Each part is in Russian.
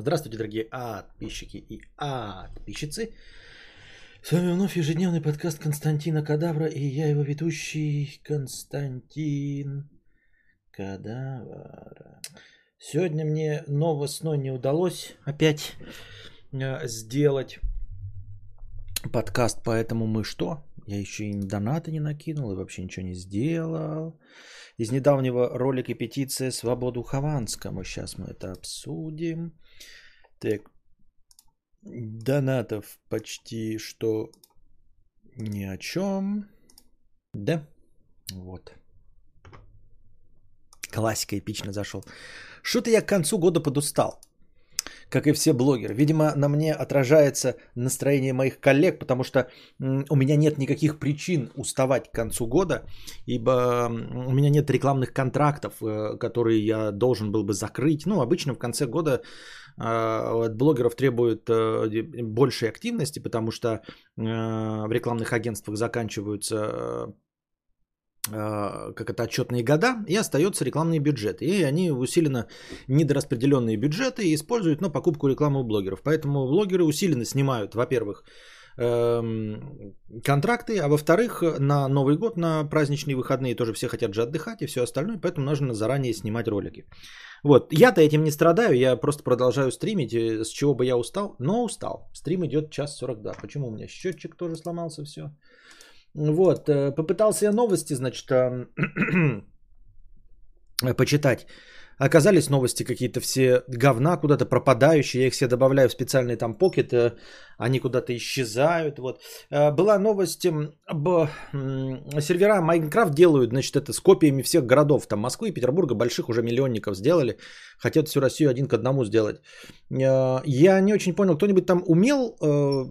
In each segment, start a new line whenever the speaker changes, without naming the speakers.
Здравствуйте, дорогие подписчики и подписчицы. С вами вновь ежедневный подкаст Константина Кадавра и я его ведущий Константин Кадавра. Сегодня мне новостной не удалось опять э, сделать подкаст, поэтому мы что? Я еще и донаты не накинул и вообще ничего не сделал. Из недавнего ролика петиция «Свободу Хованскому». Сейчас мы это обсудим. Так, донатов почти что ни о чем. Да, вот. Классика эпично зашел. Что-то я к концу года подустал как и все блогеры. Видимо, на мне отражается настроение моих коллег, потому что у меня нет никаких причин уставать к концу года, ибо у меня нет рекламных контрактов, э, которые я должен был бы закрыть. Ну, обычно в конце года а, от блогеров требуют э, большей активности, потому что э, в рекламных агентствах заканчиваются как это, отчетные года, и остаются рекламные бюджеты. И они усиленно недораспределенные бюджеты используют на покупку рекламы у блогеров. Поэтому блогеры усиленно снимают, во-первых, эм, контракты, а во-вторых, на Новый год, на праздничные выходные тоже все хотят же отдыхать и все остальное, поэтому нужно заранее снимать ролики. Вот, я-то этим не страдаю, я просто продолжаю стримить, э, с чего бы я устал, но устал. Стрим идет час 42. Почему у меня счетчик тоже сломался, все? Вот, э, попытался я новости, значит, почитать. Оказались новости какие-то все говна куда-то пропадающие. Я их все добавляю в специальный там покет. Э, они куда-то исчезают. Вот. Э, была новость об сервера Minecraft делают, значит, это с копиями всех городов. Там Москвы и Петербурга больших уже миллионников сделали. Хотят всю Россию один к одному сделать. Э, я не очень понял, кто-нибудь там умел,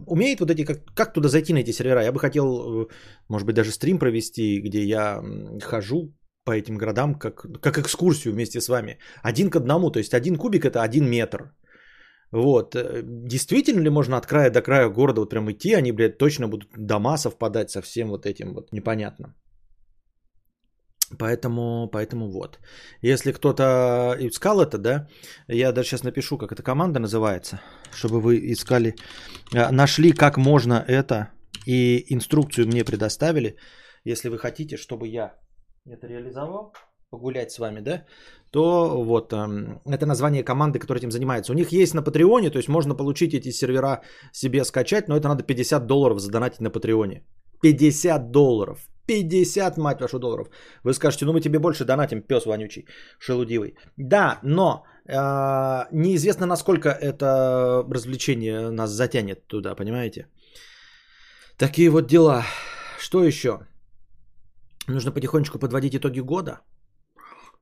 умеет вот эти, как, как туда зайти на эти сервера? Я бы хотел, может быть, даже стрим провести, где я хожу, по этим городам, как, как экскурсию вместе с вами. Один к одному, то есть один кубик это один метр. Вот. Э, действительно ли можно от края до края города вот прям идти, они, блядь, точно будут дома совпадать со всем вот этим вот, непонятно. Поэтому, поэтому вот. Если кто-то искал это, да, я даже сейчас напишу, как эта команда называется, чтобы вы искали, э, нашли, как можно это, и инструкцию мне предоставили. Если вы хотите, чтобы я это реализовал, погулять с вами, да, то вот эм, это название команды, которая этим занимается. У них есть на Патреоне, то есть можно получить эти сервера себе скачать, но это надо 50 долларов задонатить на Патреоне. 50 долларов. 50, мать вашу, долларов. Вы скажете, ну мы тебе больше донатим, пес вонючий, шелудивый. Да, но э, неизвестно, насколько это развлечение нас затянет туда, понимаете? Такие вот дела. Что еще? Нужно потихонечку подводить итоги года.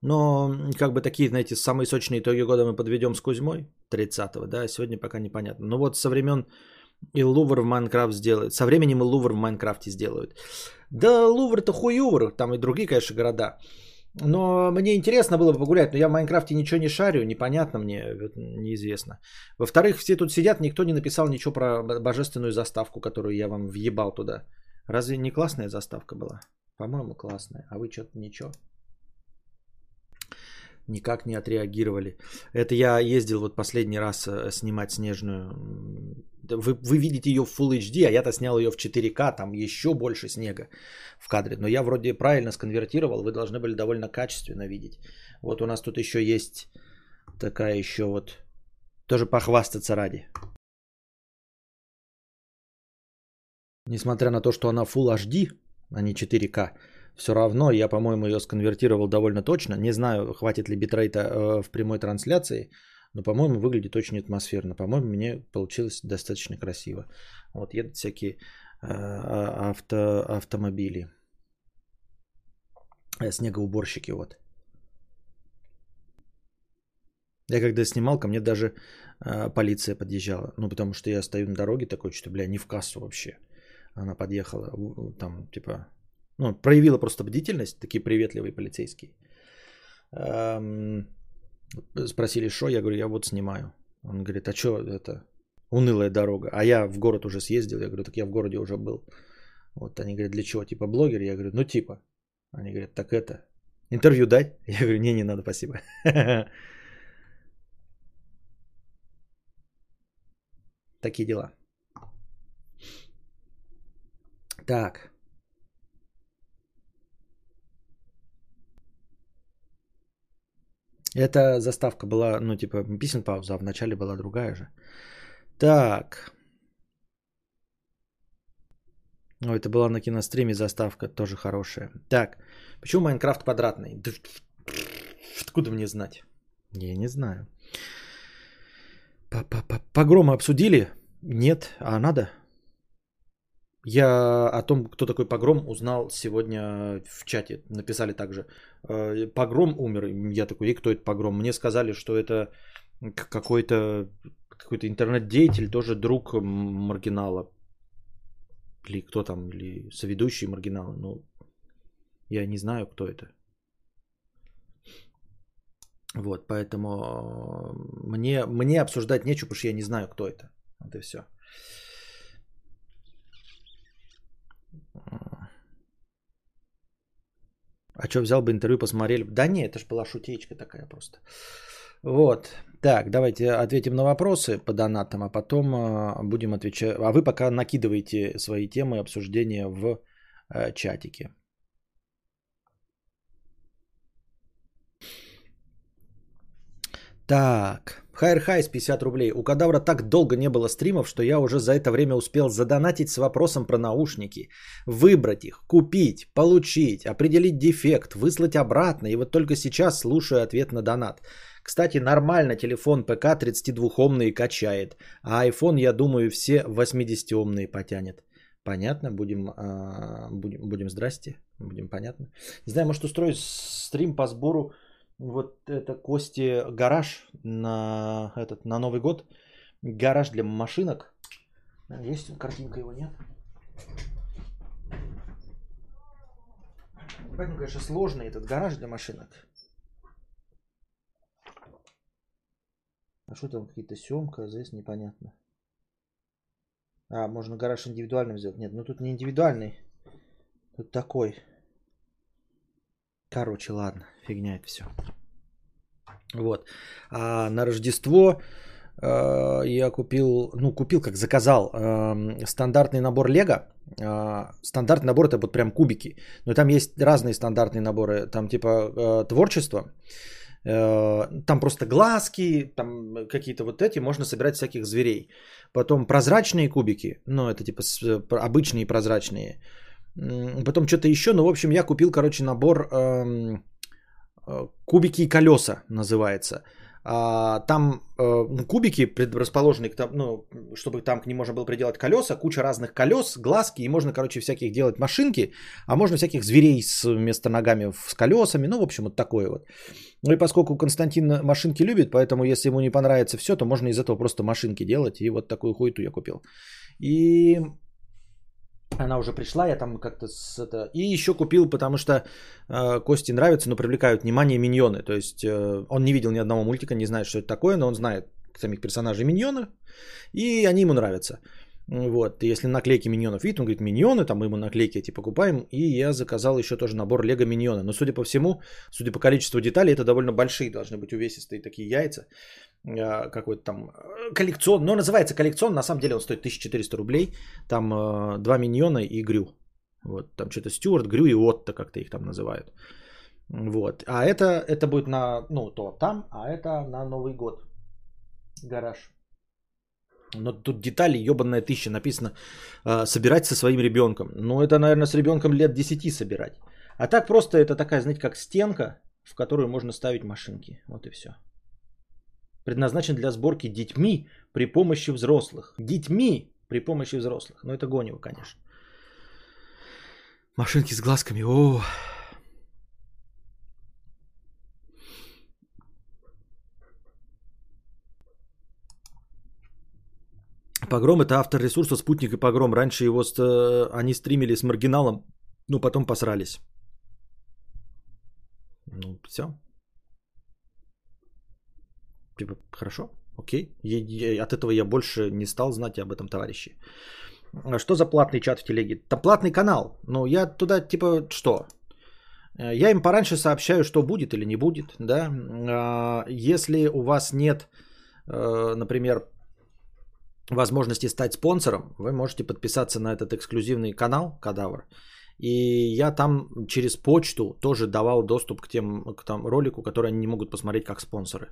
Но как бы такие, знаете, самые сочные итоги года мы подведем с Кузьмой 30-го, да, сегодня пока непонятно. Но вот со времен и Лувр в Майнкрафт сделают. Со временем и Лувр в Майнкрафте сделают. Да, Лувр-то хуювр, там и другие, конечно, города. Но мне интересно было бы погулять, но я в Майнкрафте ничего не шарю, непонятно мне, неизвестно. Во-вторых, все тут сидят, никто не написал ничего про божественную заставку, которую я вам въебал туда. Разве не классная заставка была? По-моему, классная. А вы что-то ничего? Никак не отреагировали. Это я ездил вот последний раз э, снимать снежную. Вы, вы видите ее в Full HD, а я-то снял ее в 4К, там еще больше снега в кадре. Но я вроде правильно сконвертировал, вы должны были довольно качественно видеть. Вот у нас тут еще есть такая еще вот, тоже похвастаться ради. Несмотря на то, что она Full HD, а не 4К. Все равно я, по-моему, ее сконвертировал довольно точно. Не знаю, хватит ли битрейта э, в прямой трансляции, но, по-моему, выглядит очень атмосферно. По-моему, мне получилось достаточно красиво. Вот едут всякие э, а, авто, автомобили. Э, снегоуборщики, вот. Я когда снимал, ко мне даже э, полиция подъезжала. Ну, потому что я стою на дороге такой, что, бля, не в кассу вообще. Она подъехала, там, типа, ну, проявила просто бдительность, такие приветливые полицейские. Эм, спросили, что, я говорю, я вот снимаю. Он говорит, а что это, унылая дорога. А я в город уже съездил, я говорю, так я в городе уже был. Вот они говорят, для чего, типа блогер? Я говорю, ну типа. Они говорят, так это, интервью дать? Я говорю, не, не надо, спасибо. такие дела. Так. Эта заставка была, ну, типа, писем пауза, а в начале была другая же. Так. Ну, это была на киностриме заставка, тоже хорошая. Так, почему Майнкрафт квадратный? Откуда мне знать? Я не знаю. Погромы обсудили? Нет, а надо? Я о том, кто такой погром, узнал сегодня в чате. Написали также. Э, погром умер. Я такой, и кто это погром? Мне сказали, что это какой-то какой-то интернет-деятель, тоже друг маргинала. Или кто там, или соведущий маргинала. Ну, я не знаю, кто это. Вот, поэтому э, мне, мне обсуждать нечего, потому что я не знаю, кто это. Вот и все. А что, взял бы интервью, посмотрели? Да не, это же была шутечка такая просто. Вот. Так, давайте ответим на вопросы по донатам, а потом э, будем отвечать. А вы пока накидывайте свои темы обсуждения в э, чатике. Так, Хайр Хайс 50 рублей. У Кадавра так долго не было стримов, что я уже за это время успел задонатить с вопросом про наушники. Выбрать их, купить, получить, определить дефект, выслать обратно. И вот только сейчас слушаю ответ на донат. Кстати, нормально телефон ПК 32-омный качает. А iPhone, я думаю, все 80-омные потянет. Понятно, будем, э, будем, будем здрасте, будем понятно. Не знаю, может устроить стрим по сбору вот это Кости гараж на, этот, на Новый год. Гараж для машинок. Есть картинка его, нет? Поэтому, конечно, сложный этот гараж для машинок. А что там какие-то съемка, здесь непонятно. А, можно гараж индивидуальным сделать. Нет, ну тут не индивидуальный. Тут такой. Короче, ладно, фигня это все. Вот. А на Рождество э, я купил, ну купил, как заказал, э, стандартный набор Лего. Э, стандартный набор это вот прям кубики. Но там есть разные стандартные наборы. Там типа э, творчество. Э, там просто глазки, там какие-то вот эти, можно собирать всяких зверей. Потом прозрачные кубики, ну это типа обычные прозрачные. Потом что-то еще, ну в общем я купил, короче, набор эм, э, кубики и колеса называется. А, там э, ну, кубики предрасположены, ну, чтобы там к ним можно было приделать колеса, куча разных колес, глазки, и можно, короче, всяких делать машинки, а можно всяких зверей с, вместо ногами с колесами, ну, в общем, вот такое вот. Ну и поскольку Константин машинки любит, поэтому если ему не понравится все, то можно из этого просто машинки делать, и вот такую хуету я купил. И она уже пришла, я там как-то с это... И еще купил, потому что э, Кости нравится, но привлекают внимание миньоны. То есть э, он не видел ни одного мультика, не знает, что это такое, но он знает самих персонажей миньоны, и они ему нравятся. Вот, если наклейки миньонов видит, он говорит, миньоны, там мы ему наклейки эти покупаем, и я заказал еще тоже набор Лего миньоны. Но судя по всему, судя по количеству деталей, это довольно большие должны быть увесистые такие яйца. А, какой-то там э, коллекцион, но называется коллекцион, на самом деле он стоит 1400 рублей, там э, два миньона и Грю. Вот, там что-то Стюарт, Грю и Отто, как-то их там называют. Вот, а это, это будет на, ну, то там, а это на Новый год. Гараж. Но тут детали, ебаная тысяча, написано э, собирать со своим ребенком. Ну, это, наверное, с ребенком лет 10 собирать. А так просто это такая, знаете, как стенка, в которую можно ставить машинки. Вот и все. Предназначен для сборки детьми при помощи взрослых. Детьми при помощи взрослых. Ну, это гонево, конечно. Машинки с глазками. О, Погром это автор ресурса Спутник и Погром. Раньше его э, они стримили с маргиналом, но потом посрались. Ну, все. Типа, хорошо, окей. Я, я, от этого я больше не стал знать об этом товарище. А что за платный чат в телеге? Это платный канал. Ну, я туда, типа, что? Э, я им пораньше сообщаю, что будет или не будет, да. А, если у вас нет, э, например, возможности стать спонсором, вы можете подписаться на этот эксклюзивный канал Кадавр. И я там через почту тоже давал доступ к тем к там, ролику, которые они не могут посмотреть как спонсоры.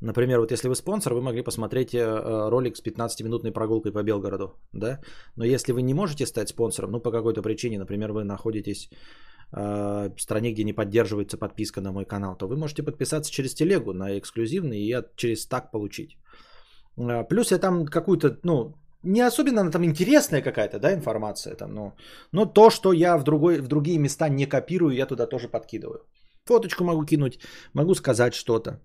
Например, вот если вы спонсор, вы могли посмотреть э, ролик с 15-минутной прогулкой по Белгороду, да? Но если вы не можете стать спонсором, ну по какой-то причине, например, вы находитесь э, в стране, где не поддерживается подписка на мой канал, то вы можете подписаться через телегу на эксклюзивный и через так получить. Э, плюс я там какую-то, ну, не особенно она там интересная какая-то, да, информация там, но, но то, что я в, другой, в другие места не копирую, я туда тоже подкидываю. Фоточку могу кинуть, могу сказать что-то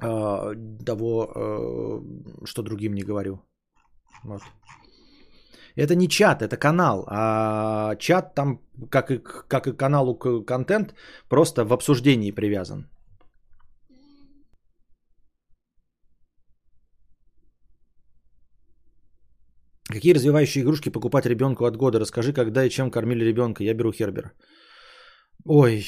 э, того, э, что другим не говорю. Вот. Это не чат, это канал. А чат там, как и, как и каналу контент, просто в обсуждении привязан. Какие развивающие игрушки покупать ребенку от года? Расскажи, когда и чем кормили ребенка. Я беру Хербер. Ой,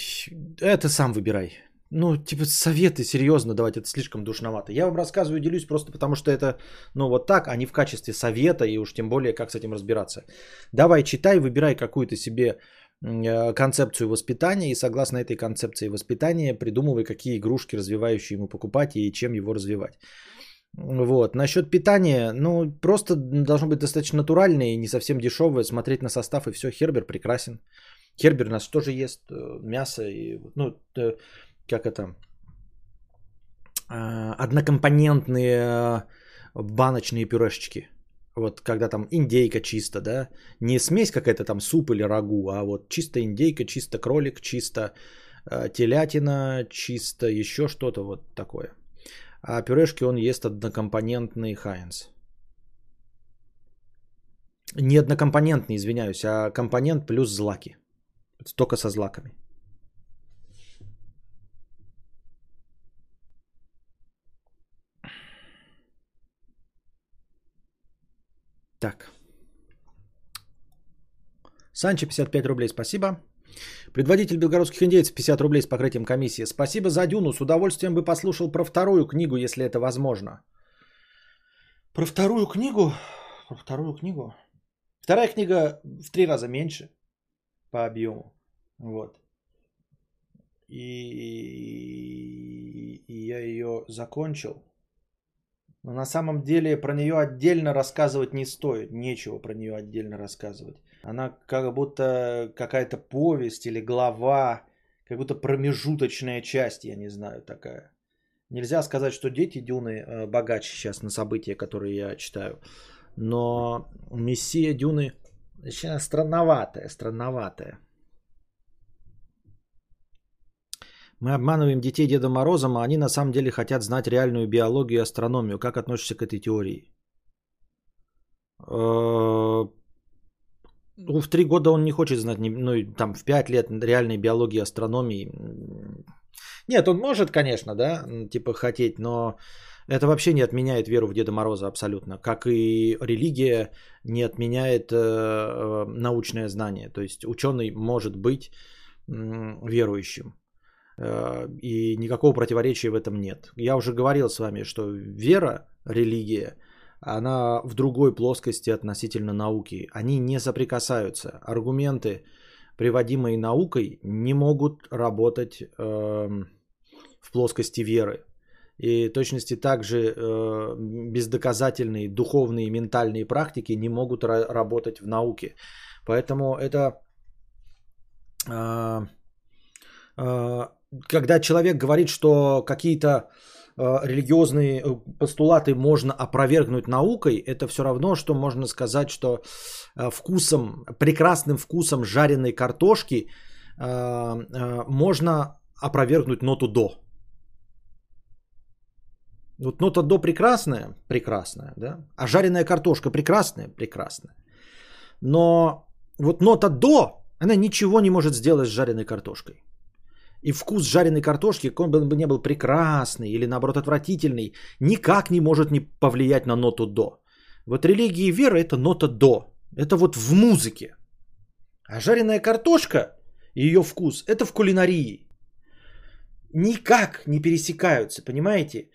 это сам выбирай. Ну, типа, советы серьезно давать, это слишком душновато. Я вам рассказываю, делюсь просто потому, что это, ну, вот так, а не в качестве совета, и уж тем более, как с этим разбираться. Давай, читай, выбирай какую-то себе э, концепцию воспитания, и согласно этой концепции воспитания придумывай, какие игрушки развивающие ему покупать и чем его развивать. Вот. Насчет питания, ну, просто должно быть достаточно натуральное и не совсем дешевое. Смотреть на состав и все. Хербер прекрасен. Хербер у нас тоже ест э, мясо и, ну, э, как это, а, однокомпонентные баночные пюрешечки. Вот когда там индейка чисто, да, не смесь какая-то там суп или рагу, а вот чисто индейка, чисто кролик, чисто э, телятина, чисто еще что-то вот такое. А пюрешки он ест однокомпонентный Хайнс. Не однокомпонентный, извиняюсь, а компонент плюс злаки. Только со злаками. Так. Санчо 55 рублей, спасибо. Предводитель белгородских индейцев 50 рублей с покрытием комиссии. Спасибо за Дюну. С удовольствием бы послушал про вторую книгу, если это возможно. Про вторую книгу? Про вторую книгу? Вторая книга в три раза меньше по объему. Вот. И, и я ее закончил. Но на самом деле про нее отдельно рассказывать не стоит. Нечего про нее отдельно рассказывать. Она как будто какая-то повесть или глава, как будто промежуточная часть, я не знаю, такая. Нельзя сказать, что дети Дюны э, богаче сейчас на события, которые я читаю. Но Мессия Дюны сейчас странноватая, странноватая. Мы обманываем детей Деда Морозом, а они на самом деле хотят знать реальную биологию и астрономию. Как относишься к этой теории? Э, ну, в три года он не хочет знать, ну, там, в пять лет реальной биологии, астрономии. Нет, он может, конечно, да, типа хотеть, но это вообще не отменяет веру в Деда Мороза абсолютно. Как и религия не отменяет э, э научное знание. То есть ученый может быть верующим. Э, и никакого противоречия в этом нет. Я уже говорил с вами, что вера, религия – она в другой плоскости относительно науки. Они не соприкасаются. Аргументы, приводимые наукой, не могут работать э, в плоскости веры. И точности также э, бездоказательные духовные и ментальные практики не могут ра- работать в науке. Поэтому это э, э, когда человек говорит, что какие-то Э, религиозные э, постулаты можно опровергнуть наукой, это все равно, что можно сказать, что э, вкусом, прекрасным вкусом жареной картошки можно опровергнуть ноту до. Вот нота до прекрасная, прекрасная, да, а жареная картошка прекрасная, прекрасная. Но вот нота до, она ничего не может сделать с жареной картошкой и вкус жареной картошки, он бы не был прекрасный или наоборот отвратительный, никак не может не повлиять на ноту до. Вот религия и вера это нота до. Это вот в музыке. А жареная картошка и ее вкус это в кулинарии. Никак не пересекаются, понимаете?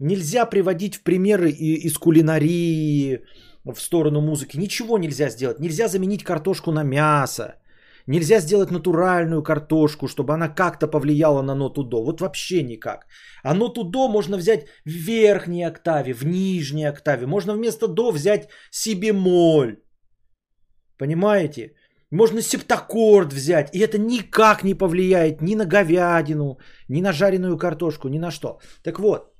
Нельзя приводить в примеры из кулинарии в сторону музыки. Ничего нельзя сделать. Нельзя заменить картошку на мясо. Нельзя сделать натуральную картошку, чтобы она как-то повлияла на ноту до. Вот вообще никак. А ноту до можно взять в верхней октаве, в нижней октаве. Можно вместо до взять си бемоль. Понимаете? Можно септаккорд взять, и это никак не повлияет ни на говядину, ни на жареную картошку, ни на что. Так вот,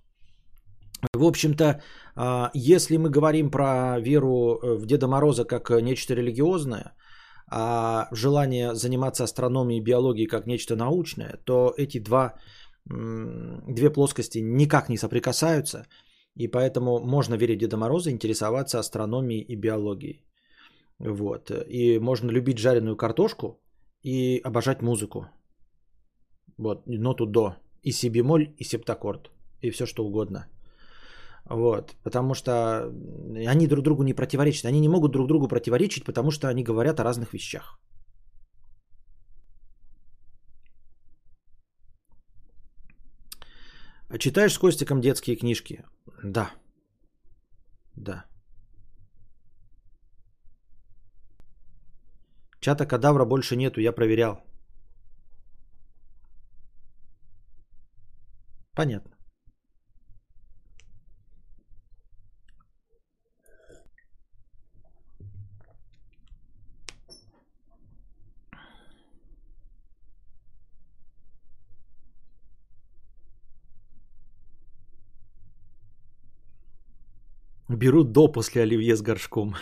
в общем-то, а, если мы говорим про веру э, в Деда Мороза как нечто религиозное, а желание заниматься астрономией и биологией как нечто научное, то эти два, две плоскости никак не соприкасаются, и поэтому можно верить Деда Мороза, интересоваться астрономией и биологией. Вот. И можно любить жареную картошку и обожать музыку. Вот, ноту до. И си бемоль, и септаккорд. И все что угодно. Вот, потому что они друг другу не противоречат. Они не могут друг другу противоречить, потому что они говорят о разных вещах. Читаешь с Костиком детские книжки? Да. Да. Чата кадавра больше нету, я проверял. Понятно. Беру до после оливье с горошком.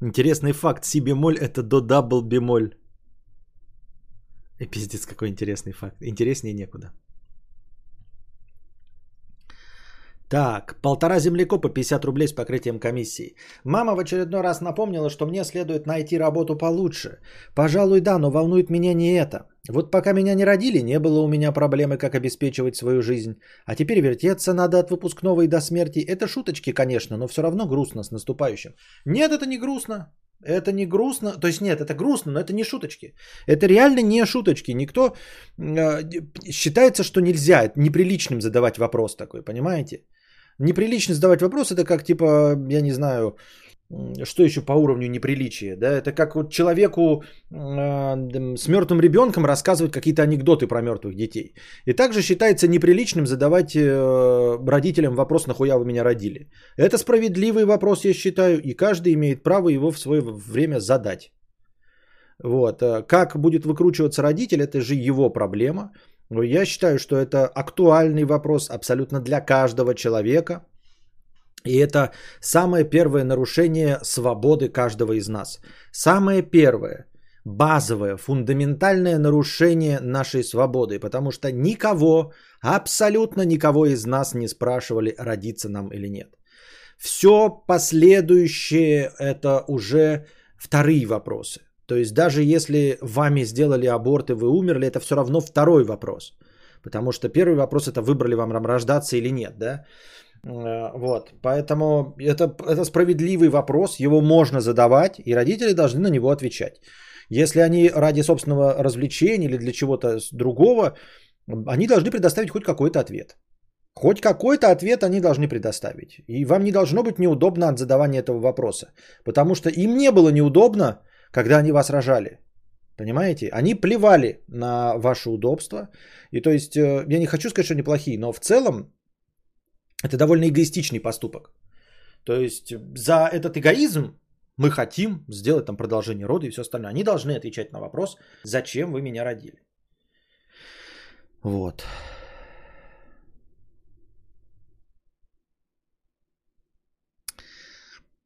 Интересный факт. Си бемоль это до double бемоль. И пиздец, какой интересный факт. Интереснее некуда. Так, полтора землекопа, 50 рублей с покрытием комиссии. Мама в очередной раз напомнила, что мне следует найти работу получше. Пожалуй, да, но волнует меня не это. Вот пока меня не родили, не было у меня проблемы, как обеспечивать свою жизнь. А теперь вертеться надо от выпускного и до смерти. Это шуточки, конечно, но все равно грустно с наступающим. Нет, это не грустно. Это не грустно. То есть нет, это грустно, но это не шуточки. Это реально не шуточки. Никто э, считается, что нельзя неприличным задавать вопрос такой, понимаете? Неприлично задавать вопрос, это как типа, я не знаю, что еще по уровню неприличия, да, это как вот человеку э, с мертвым ребенком рассказывать какие-то анекдоты про мертвых детей. И также считается неприличным задавать э, родителям вопрос, нахуя вы меня родили. Это справедливый вопрос, я считаю, и каждый имеет право его в свое время задать. Вот. Э, как будет выкручиваться родитель, это же его проблема. Но я считаю, что это актуальный вопрос абсолютно для каждого человека. И это самое первое нарушение свободы каждого из нас. Самое первое, базовое, фундаментальное нарушение нашей свободы. Потому что никого, абсолютно никого из нас не спрашивали, родиться нам или нет. Все последующее это уже вторые вопросы. То есть даже если вами сделали аборт и вы умерли, это все равно второй вопрос. Потому что первый вопрос это выбрали вам рождаться или нет, да? Э, вот, поэтому это, это справедливый вопрос, его можно задавать, и родители должны на него отвечать. Если они ради собственного развлечения или для чего-то другого, они должны предоставить хоть какой-то ответ. Хоть какой-то ответ они должны предоставить. И вам не должно быть неудобно от задавания этого вопроса. Потому что им не было неудобно когда они вас рожали. Понимаете? Они плевали на ваше удобство. И то есть, э, я не хочу сказать, что они плохие, но в целом это довольно эгоистичный поступок. То есть, за этот эгоизм мы хотим сделать там продолжение рода и все остальное. Они должны отвечать на вопрос, зачем вы меня родили. Вот.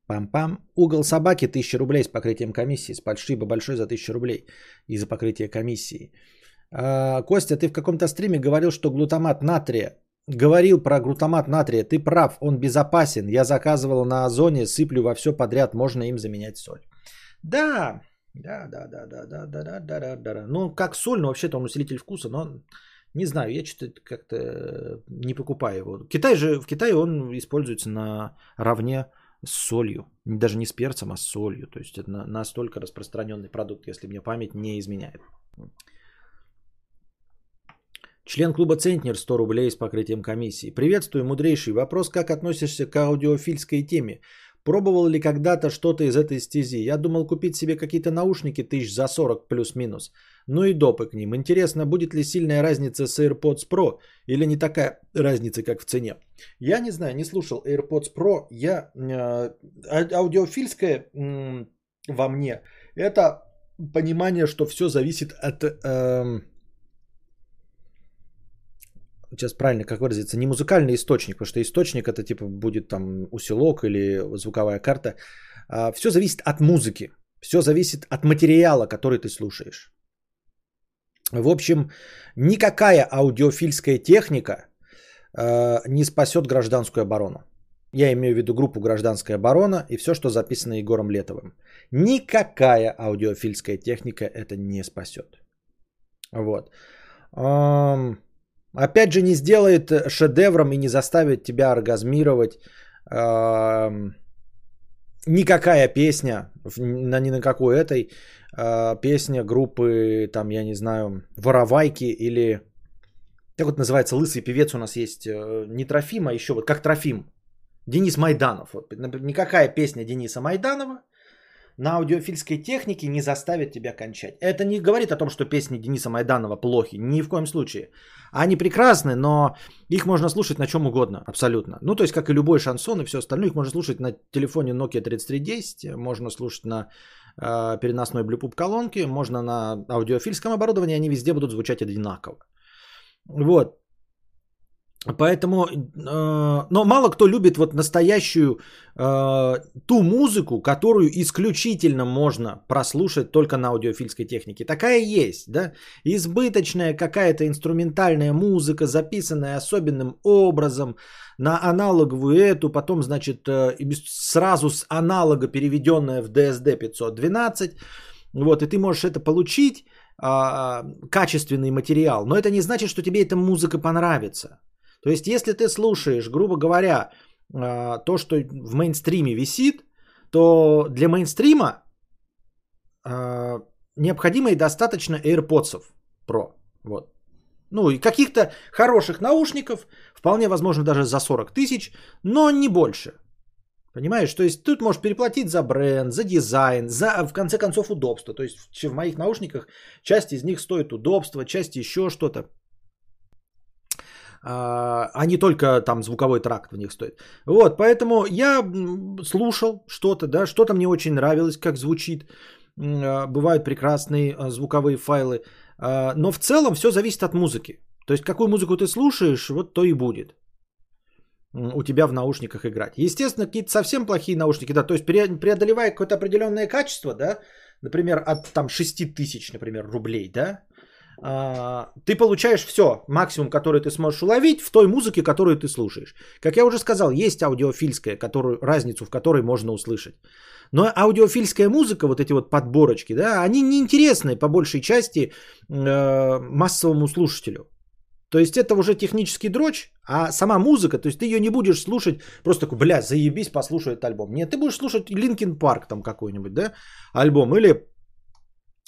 Пам-пам. Угол собаки 1000 рублей с покрытием комиссии. Спасибо большое за 1000 рублей и за покрытие комиссии. А, Костя, ты в каком-то стриме говорил, что глутамат натрия. Говорил про глутамат натрия. Ты прав, он безопасен. Я заказывал на Озоне, сыплю во все подряд. Можно им заменять соль. Да, да, да, да, да, да, да, да, да, да, да. Ну, как соль, но вообще-то он усилитель вкуса, но не знаю, я что-то как-то не покупаю его. Китай же, в Китае он используется на равне с солью. Даже не с перцем, а с солью. То есть это настолько распространенный продукт, если мне память не изменяет. Член клуба Центнер 100 рублей с покрытием комиссии. Приветствую, мудрейший. Вопрос, как относишься к аудиофильской теме? Пробовал ли когда-то что-то из этой стези? Я думал купить себе какие-то наушники тысяч за 40 плюс-минус. Ну и допы к ним. Интересно, будет ли сильная разница с AirPods Pro или не такая разница, как в цене? Я не знаю, не слушал AirPods Pro. Я э, аудиофильская э, во мне. Это понимание, что все зависит от... Э, сейчас правильно как выразиться, не музыкальный источник, потому что источник это типа будет там усилок или звуковая карта. А, все зависит от музыки, все зависит от материала, который ты слушаешь. В общем, никакая аудиофильская техника э, не спасет гражданскую оборону. Я имею в виду группу «Гражданская оборона» и все, что записано Егором Летовым. Никакая аудиофильская техника это не спасет. Вот. Опять же, не сделает шедевром и не заставит тебя оргазмировать никакая песня, на ни на какой этой, э, песня группы, там, я не знаю, Воровайки или, как вот называется, лысый певец у нас есть, э, не Трофим, а еще вот как Трофим, Денис Майданов. Вот, никакая песня Дениса Майданова на аудиофильской технике не заставит тебя кончать. Это не говорит о том, что песни Дениса Майданова плохи, ни в коем случае. Они прекрасны, но их можно слушать на чем угодно, абсолютно. Ну, то есть, как и любой шансон и все остальное, их можно слушать на телефоне Nokia 3310, можно слушать на э, переносной Bluetooth колонке, можно на аудиофильском оборудовании, они везде будут звучать одинаково. Вот. Поэтому, э, но мало кто любит вот настоящую э, ту музыку, которую исключительно можно прослушать только на аудиофильской технике. Такая есть, да? Избыточная какая-то инструментальная музыка, записанная особенным образом на аналоговую эту, потом, значит, э, сразу с аналога переведенная в DSD 512. Вот, и ты можешь это получить, э, качественный материал, но это не значит, что тебе эта музыка понравится. То есть, если ты слушаешь, грубо говоря, а, то, что в мейнстриме висит, то для мейнстрима а, необходимо и достаточно AirPods Pro. Вот. Ну и каких-то хороших наушников, вполне возможно даже за 40 тысяч, но не больше. Понимаешь, то есть тут можешь переплатить за бренд, за дизайн, за, в конце концов, удобство. То есть в моих наушниках часть из них стоит удобство, часть еще что-то а не только там звуковой тракт в них стоит. Вот, поэтому я слушал что-то, да, что-то мне очень нравилось, как звучит. А, бывают прекрасные а, звуковые файлы. А, но в целом все зависит от музыки. То есть какую музыку ты слушаешь, вот то и будет у тебя в наушниках играть. Естественно, какие-то совсем плохие наушники, да, то есть преодолевая какое-то определенное качество, да, например, от там 6 тысяч, например, рублей, да, а, ты получаешь все, максимум, который ты сможешь уловить в той музыке, которую ты слушаешь. Как я уже сказал, есть аудиофильская, которую, разницу в которой можно услышать. Но аудиофильская музыка, вот эти вот подборочки, да, они неинтересны по большей части э, массовому слушателю. То есть это уже технический дрочь, а сама музыка, то есть ты ее не будешь слушать, просто такой, бля, заебись, послушай этот альбом. Нет, ты будешь слушать Linkin Park там какой-нибудь, да, альбом, или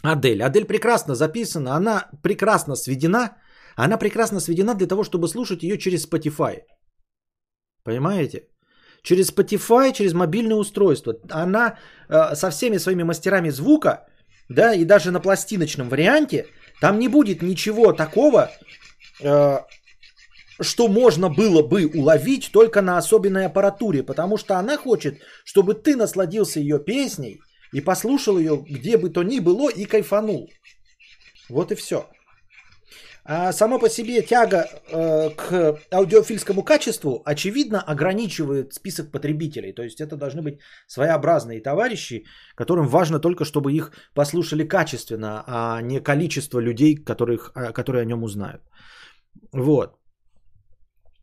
Адель. Адель прекрасно записана, она прекрасно сведена. Она прекрасно сведена для того, чтобы слушать ее через Spotify. Понимаете? Через Spotify, через мобильное устройство. Она э, со всеми своими мастерами звука, да, и даже на пластиночном варианте, там не будет ничего такого, э, что можно было бы уловить только на особенной аппаратуре, потому что она хочет, чтобы ты насладился ее песней – и послушал ее где бы то ни было и кайфанул. Вот и все. А само по себе тяга э, к аудиофильскому качеству очевидно ограничивает список потребителей. То есть это должны быть своеобразные товарищи, которым важно только, чтобы их послушали качественно, а не количество людей, которых, а, которые о нем узнают. Вот.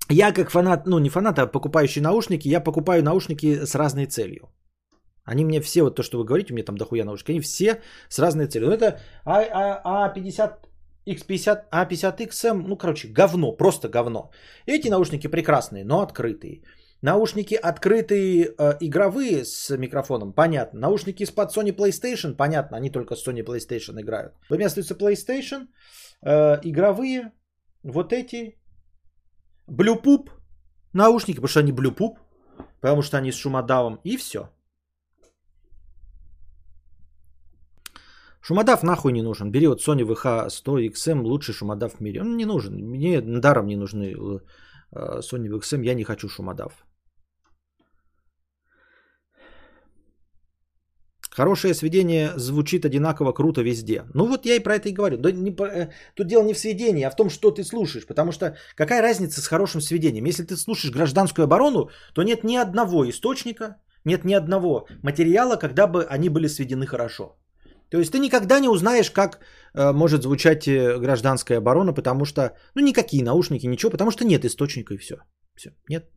Я как фанат, ну не фанат, а покупающий наушники, я покупаю наушники с разной целью. Они мне все, вот то, что вы говорите, у меня там дохуя наушники, они все с разной целью. Ну это А50, X50, A50XM, ну короче, говно, просто говно. Эти наушники прекрасные, но открытые. Наушники открытые, э, игровые с микрофоном, понятно. Наушники из-под Sony PlayStation, понятно, они только с Sony PlayStation играют. Вместо PlayStation, э, игровые, вот эти Bluepoop наушники, потому что они Bluepoop, потому что они с шумодавом, и все. Шумодав нахуй не нужен. Бери вот Sony VH100 XM, лучший шумодав в мире. Он не нужен. Мне даром не нужны э, Sony VXM. Я не хочу шумодав. Хорошее сведение звучит одинаково круто везде. Ну вот я и про это и говорю. Э, тут дело не в сведении, а в том, что ты слушаешь. Потому что какая разница с хорошим сведением? Если ты слушаешь гражданскую оборону, то нет ни одного источника, нет ни одного материала, когда бы они были сведены хорошо. То есть ты никогда не узнаешь, как э, может звучать э, гражданская оборона, потому что, ну, никакие наушники, ничего, потому что нет источника и все. Все, нет.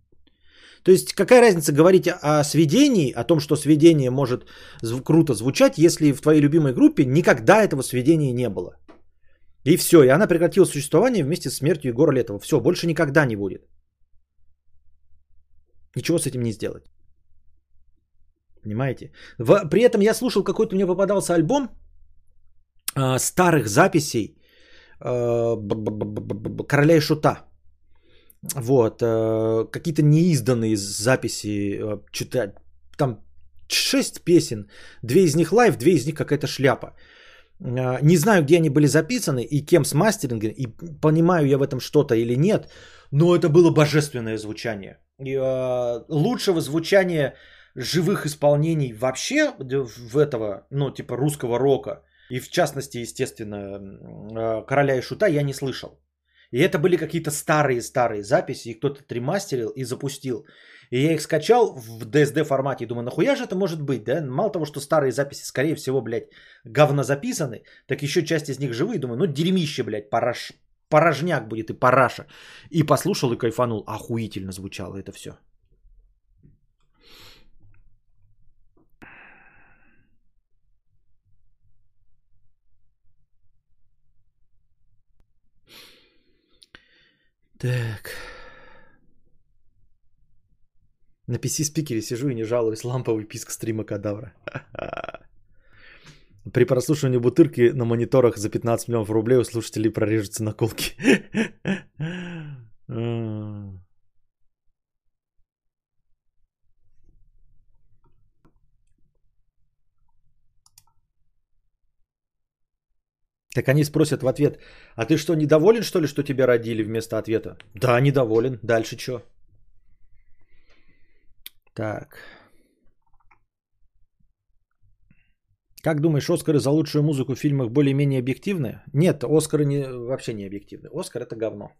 То есть какая разница говорить о сведении, о том, что сведение может зв- круто звучать, если в твоей любимой группе никогда этого сведения не было. И все, и она прекратила существование вместе с смертью Егора Летова. Все, больше никогда не будет. Ничего с этим не сделать. Понимаете? В, при этом я слушал, какой-то мне попадался альбом э, старых записей э, Короля и Шута. Вот, э, какие-то неизданные записи, э, что-то там 6 песен, две из них live, две из них какая-то шляпа. Э, не знаю, где они были записаны и кем с мастерингом, и понимаю я в этом что-то или нет, но это было божественное звучание. И, э, лучшего звучания живых исполнений вообще в этого, ну, типа русского рока, и в частности, естественно, э, Короля и Шута я не слышал. И это были какие-то старые-старые записи, и кто-то тримастерил и запустил. И я их скачал в DSD формате и думаю, нахуя же это может быть, да? Мало того, что старые записи, скорее всего, блядь, говно записаны, так еще часть из них живые. Думаю, ну дерьмище, блядь, параш... порожняк будет и параша. И послушал и кайфанул. Охуительно звучало это все. Так. На PC-спикере сижу и не жалуюсь. Ламповый писк стрима кадавра. При прослушивании бутырки на мониторах за 15 миллионов рублей у слушателей прорежутся наколки. Так они спросят в ответ, а ты что, недоволен, что ли, что тебя родили вместо ответа? Да, недоволен. Дальше что? Так. Как думаешь, Оскары за лучшую музыку в фильмах более-менее объективны? Нет, Оскары не, вообще не объективны. Оскар это говно.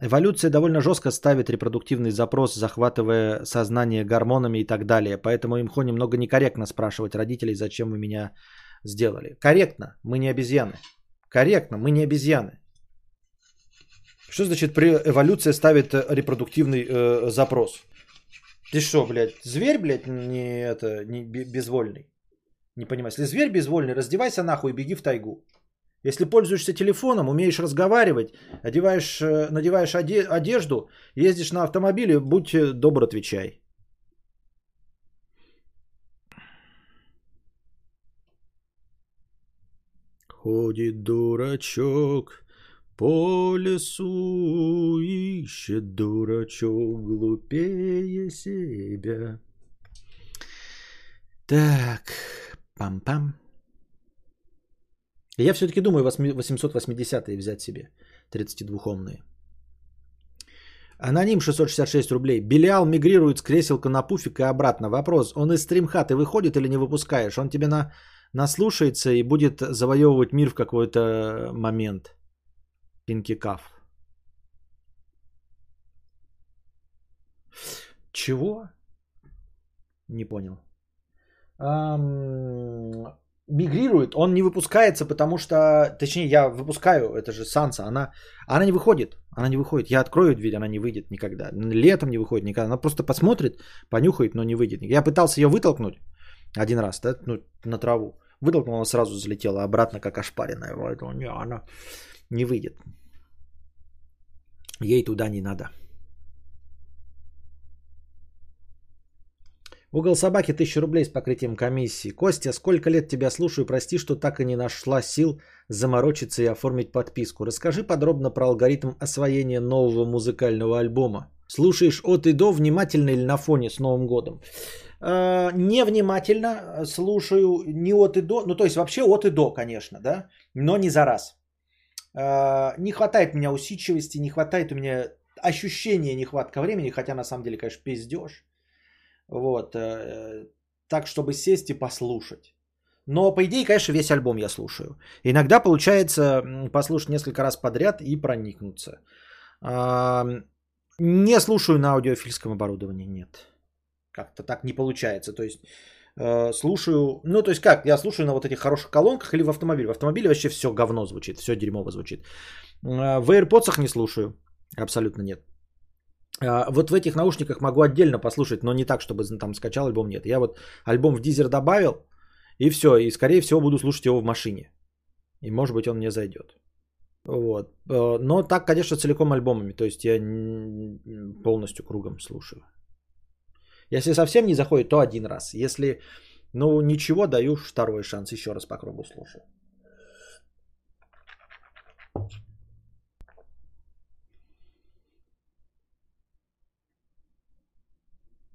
Эволюция довольно жестко ставит репродуктивный запрос, захватывая сознание гормонами и так далее. Поэтому имхо немного некорректно спрашивать родителей, зачем вы меня сделали. Корректно, мы не обезьяны. Корректно, мы не обезьяны. Что значит при эволюция ставит репродуктивный э, запрос? Ты что, блядь, зверь, блядь, не это, не безвольный? Не понимаю. Если зверь безвольный, раздевайся нахуй и беги в тайгу. Если пользуешься телефоном, умеешь разговаривать, одеваешь, э, надеваешь одежду, ездишь на автомобиле, будь э, добр, отвечай. Ходит дурачок по лесу, ищет дурачок глупее себя. Так, пам-пам. Я все-таки думаю 880-е взять себе, 32-омные. Аноним 666 рублей. Белиал мигрирует с креселка на пуфик и обратно. Вопрос, он из стримхаты выходит или не выпускаешь? Он тебе на, наслушается и будет завоевывать мир в какой-то момент. Пинки Каф. Чего? Не понял. Ам мигрирует, он не выпускается, потому что, точнее, я выпускаю, это же Санса, она, она не выходит, она не выходит. Я открою дверь, она не выйдет никогда. Летом не выходит никогда. Она просто посмотрит, понюхает, но не выйдет. Я пытался ее вытолкнуть один раз, да, ну, на траву. Вытолкнул, она сразу залетела обратно, как ошпаренная. Поэтому не, она не выйдет. Ей туда не надо. Угол собаки 1000 рублей с покрытием комиссии. Костя, сколько лет тебя слушаю, прости, что так и не нашла сил заморочиться и оформить подписку. Расскажи подробно про алгоритм освоения нового музыкального альбома. Слушаешь от и до внимательно или на фоне с Новым годом? Э, невнимательно слушаю не от и до, ну то есть вообще от и до, конечно, да, но не за раз. Э, не хватает у меня усидчивости, не хватает у меня ощущения нехватка времени, хотя на самом деле, конечно, пиздеж. Вот, э, так, чтобы сесть и послушать. Но, по идее, конечно, весь альбом я слушаю. Иногда получается послушать несколько раз подряд и проникнуться. Не слушаю на аудиофильском оборудовании, нет. Как-то так не получается. То есть э, слушаю, ну то есть как, я слушаю на вот этих хороших колонках или в автомобиле. В автомобиле вообще все говно звучит, все дерьмово звучит. Э, в AirPods не слушаю, абсолютно нет. Э, вот в этих наушниках могу отдельно послушать, но не так, чтобы там скачал альбом, нет. Я вот альбом в дизер добавил, и все, и скорее всего буду слушать его в машине. И может быть он мне зайдет. Вот. Э, но так, конечно, целиком альбомами. То есть я полностью кругом слушаю. Если совсем не заходит, то один раз. Если, ну, ничего, даю второй шанс. Еще раз по кругу слушаю.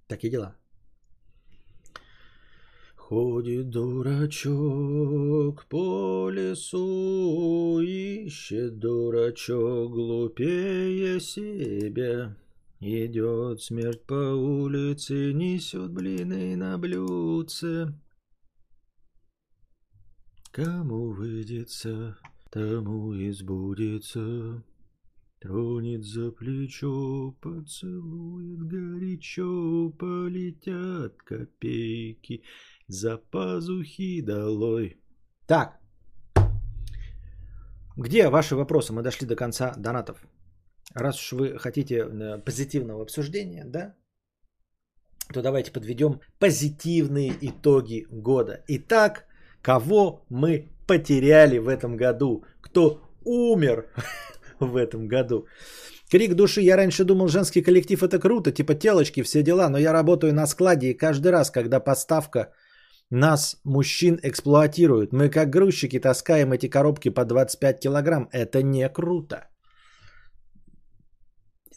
Такие дела. Ходит дурачок по лесу, ищет дурачок глупее себя. Идет смерть по улице, несет блины на блюдце. Кому выйдется, тому избудется. Тронет за плечо, поцелует горячо, полетят копейки за пазухи долой. Так, где ваши вопросы? Мы дошли до конца донатов. Раз уж вы хотите э, позитивного обсуждения, да, то давайте подведем позитивные итоги года. Итак, кого мы потеряли в этом году? Кто умер в этом году? Крик души. Я раньше думал, женский коллектив это круто, типа телочки, все дела, но я работаю на складе и каждый раз, когда подставка нас, мужчин, эксплуатируют. Мы как грузчики таскаем эти коробки по 25 килограмм. Это не круто.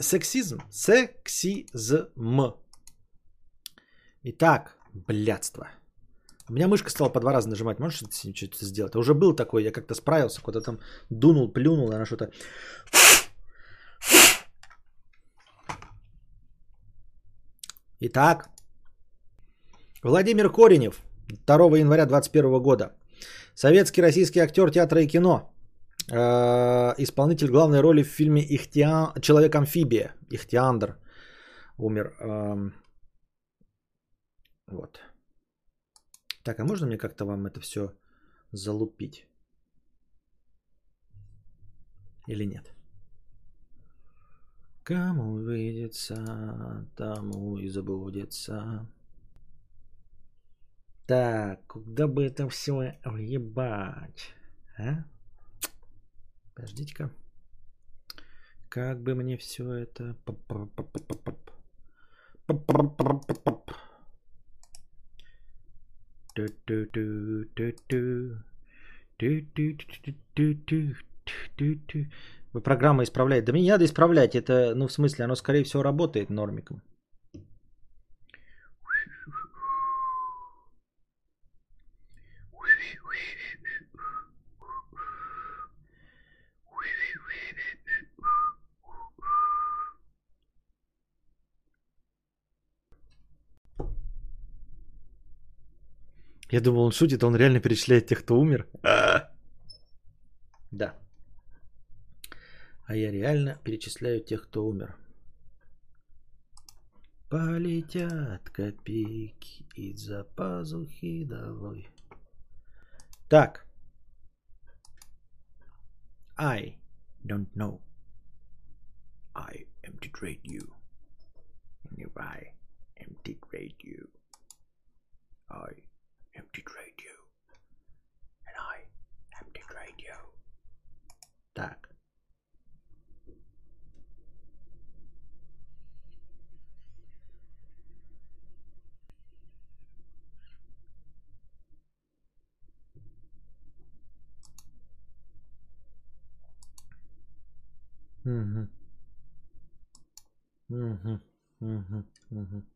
Сексизм. Сексизм. Итак, блядство. У меня мышка стала по два раза нажимать. Можешь что-то сделать? Уже был такой, я как-то справился, куда там дунул, плюнул, она что-то... Итак, Владимир Коренев, 2 января 2021 года. Советский российский актер театра и кино. Э, исполнитель главной роли в фильме Ихтиан... Человек-амфибия. Ихтиандр умер. Э, вот. Так, а можно мне как-то вам это все залупить? Или нет? Кому видится, тому и забудется. Так, куда бы это все въебать? А? Подождите-ка. Как бы мне все это... Программа исправляет. Да мне не надо исправлять. Это, ну, в смысле, оно, скорее всего, работает нормиком. Я думал, он шутит, а он реально перечисляет тех, кто умер. Да. А я реально перечисляю тех, кто умер. Полетят копейки из-за пазухи долой. Так. I don't know. I am to trade you. And if I am to trade you, I Emptied Radio. And I emptied Radio. Так. Mm-hmm. Mm-hmm. Mm-hmm. Mm-hmm.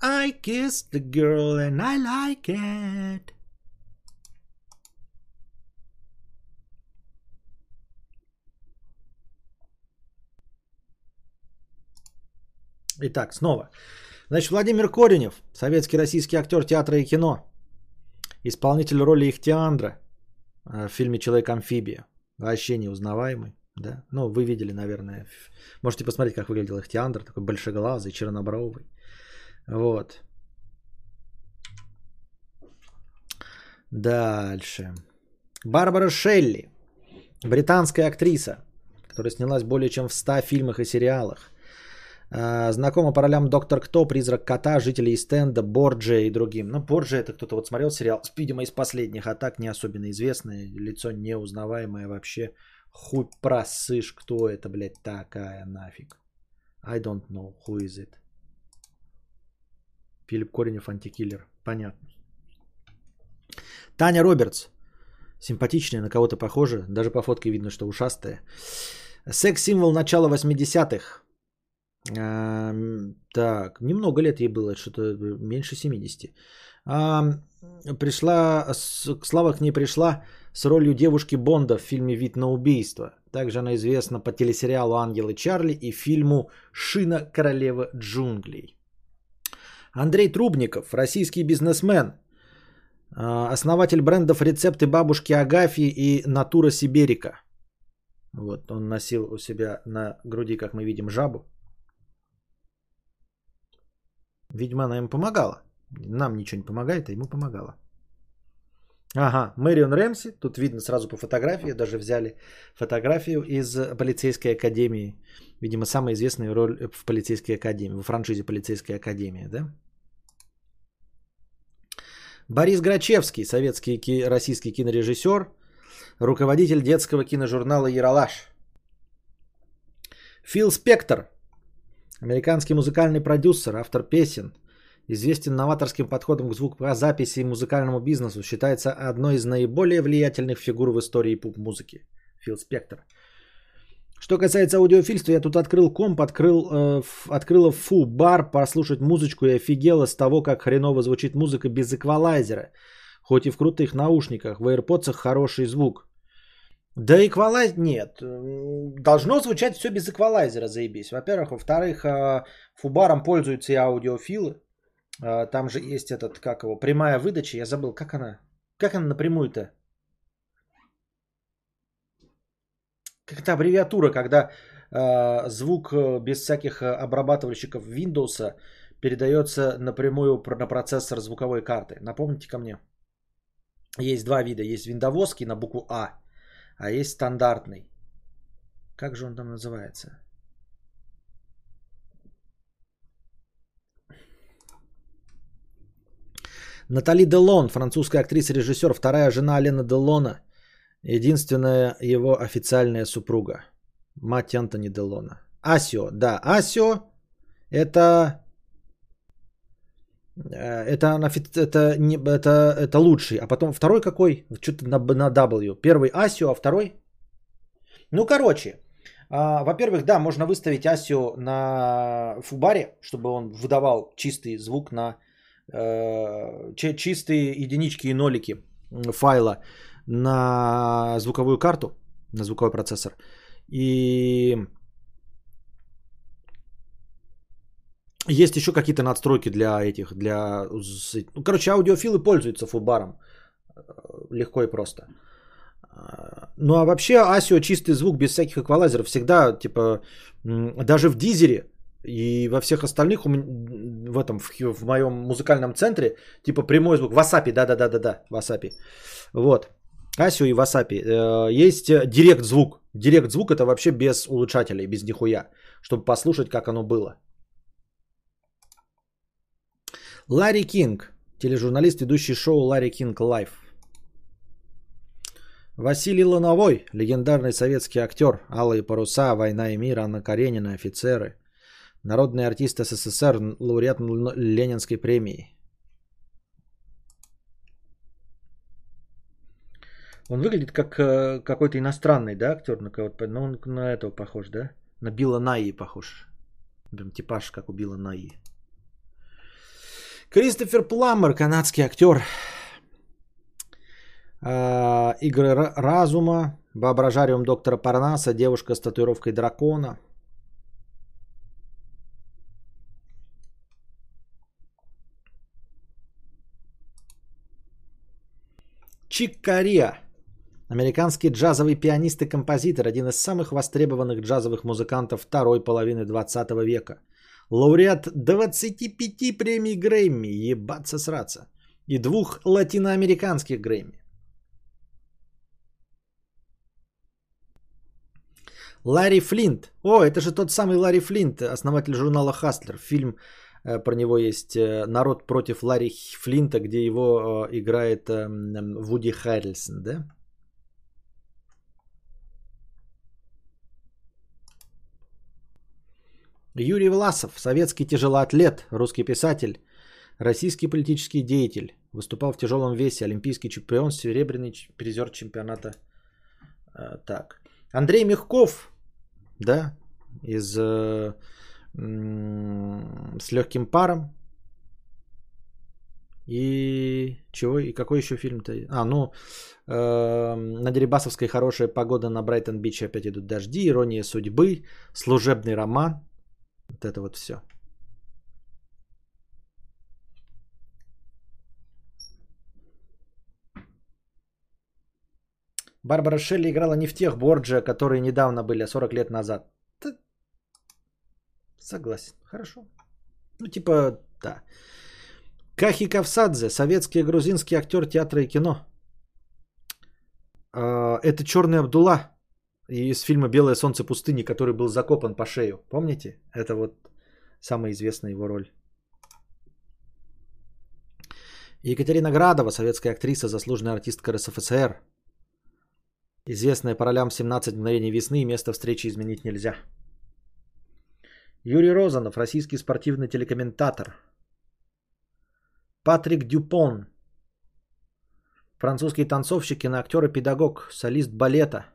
I kissed the girl and I like it. Итак, снова. Значит, Владимир Коренев, советский российский актер театра и кино, исполнитель роли Ихтиандра в фильме «Человек-амфибия». Вообще неузнаваемый. Да? Ну, вы видели, наверное. Можете посмотреть, как выглядел Ихтиандр, такой большеглазый, чернобровый. Вот. Дальше. Барбара Шелли, британская актриса, которая снялась более чем в 100 фильмах и сериалах. А, знакома по ролям Доктор Кто, Призрак Кота, Жители Стенда, Борджи и другим. Ну, Борджи это кто-то вот смотрел сериал, видимо, из последних, а так не особенно известное, лицо неузнаваемое вообще. Хуй просышь, кто это, блядь, такая нафиг. I don't know who is it. Филипп Коренев, антикиллер. Понятно. Таня Робертс. Симпатичная, на кого-то похожа. Даже по фотке видно, что ушастая. Секс-символ начала 80-х. А, так, немного лет ей было, что-то меньше 70. А, пришла, Слава к ней пришла с ролью девушки Бонда в фильме «Вид на убийство». Также она известна по телесериалу «Ангелы Чарли» и фильму «Шина королева джунглей». Андрей Трубников, российский бизнесмен, а, основатель брендов рецепты бабушки Агафьи и Натура Сиберика. Вот, он носил у себя на груди, как мы видим, жабу. Видимо, она им помогала. Нам ничего не помогает, а ему помогала. Ага, Мэрион Рэмси, тут видно сразу по фотографии, даже взяли фотографию из полицейской академии. Видимо, самая известная роль в полицейской академии, в франшизе полицейской академии, да? Борис Грачевский, советский ки- российский кинорежиссер, руководитель детского киножурнала «Яралаш». Фил Спектор, американский музыкальный продюсер, автор песен – известен новаторским подходом к звукозаписи и музыкальному бизнесу, считается одной из наиболее влиятельных фигур в истории поп-музыки. Фил Спектр. Что касается аудиофильства, я тут открыл комп, открыл, э, открыла фу бар послушать музычку и офигела с того, как хреново звучит музыка без эквалайзера. Хоть и в крутых наушниках, в AirPods хороший звук. Да эквалайз нет. Должно звучать все без эквалайзера, заебись. Во-первых. Во-вторых, э, фубаром пользуются и аудиофилы. А, там же есть этот, как его, прямая выдача. Я забыл, как она? Как она напрямую-то? Как это аббревиатура, когда э, звук без всяких э, обрабатывальщиков Windows передается напрямую на процессор звуковой карты. Напомните ко мне. Есть два вида. Есть виндовозский на букву А, а есть стандартный. Как же он там называется? Натали Делон, французская актриса-режиссер, вторая жена Алена Делона, единственная его официальная супруга, мать Антони Делона. Асио, да, Асио это э, это, это, это, это лучший. А потом второй какой? Что-то на, на W. Первый Асио, а второй? Ну, короче. А, во-первых, да, можно выставить Асио на фубаре, чтобы он выдавал чистый звук на чистые единички и нолики файла на звуковую карту, на звуковой процессор. И есть еще какие-то надстройки для этих, для... Ну, короче, аудиофилы пользуются фубаром э, легко и просто. Ну а вообще Асио чистый звук без всяких эквалайзеров всегда, типа, даже в дизере И во всех остальных, в этом, в, в моем музыкальном центре, типа прямой звук, васапи, да-да-да-да-да, васапи. Вот. Асио и васапи. Э, есть директ звук. Директ звук это вообще без улучшателей, без нихуя, чтобы послушать, как оно было. Ларри Кинг, тележурналист, ведущий шоу Larry King Live. Василий Лановой, легендарный советский актер, Алые паруса, Война и мир, Анна Каренина, офицеры. Народный артист СССР, лауреат Ленинской премии. Он выглядит как э, какой-то иностранный, да, актер, на кого-то, ну он на этого похож, да? На Билла Найи похож. Прям типаж, как у Билла Найи. Кристофер Пламмер, канадский актер, а, игры разума, воображариум доктора Парнаса, девушка с татуировкой дракона. Чик Кориа. Американский джазовый пианист и композитор, один из самых востребованных джазовых музыкантов второй половины 20 века. Лауреат 25 премий Грэмми, ебаться сраться, и двух латиноамериканских Грэмми. Ларри Флинт. О, это же тот самый Ларри Флинт, основатель журнала Хастлер. Фильм про него есть э, «Народ против Ларри Флинта», где его э, играет Вуди Харрельсон, да? Юрий Власов, советский тяжелоатлет, русский писатель, российский политический деятель. Выступал в тяжелом весе, олимпийский чемпион, серебряный призер чемпионата. Так. Андрей Мягков, да, из э, с легким паром. И чего? И какой еще фильм-то? А, ну, э, на Дерибасовской хорошая погода, на Брайтон-Бич опять идут дожди, ирония судьбы, служебный роман. Вот это вот все. Барбара Шелли играла не в тех Борджиа, которые недавно были, а 40 лет назад. Согласен. Хорошо. Ну, типа, да. Кахи Кавсадзе, советский и грузинский актер театра и кино. А, это Черный Абдула из фильма «Белое солнце пустыни», который был закопан по шею. Помните? Это вот самая известная его роль. Екатерина Градова, советская актриса, заслуженная артистка РСФСР. Известная по ролям 17 мгновений весны и место встречи изменить нельзя. Юрий Розанов, российский спортивный телекомментатор. Патрик Дюпон, французский танцовщик, киноактер и педагог, солист балета.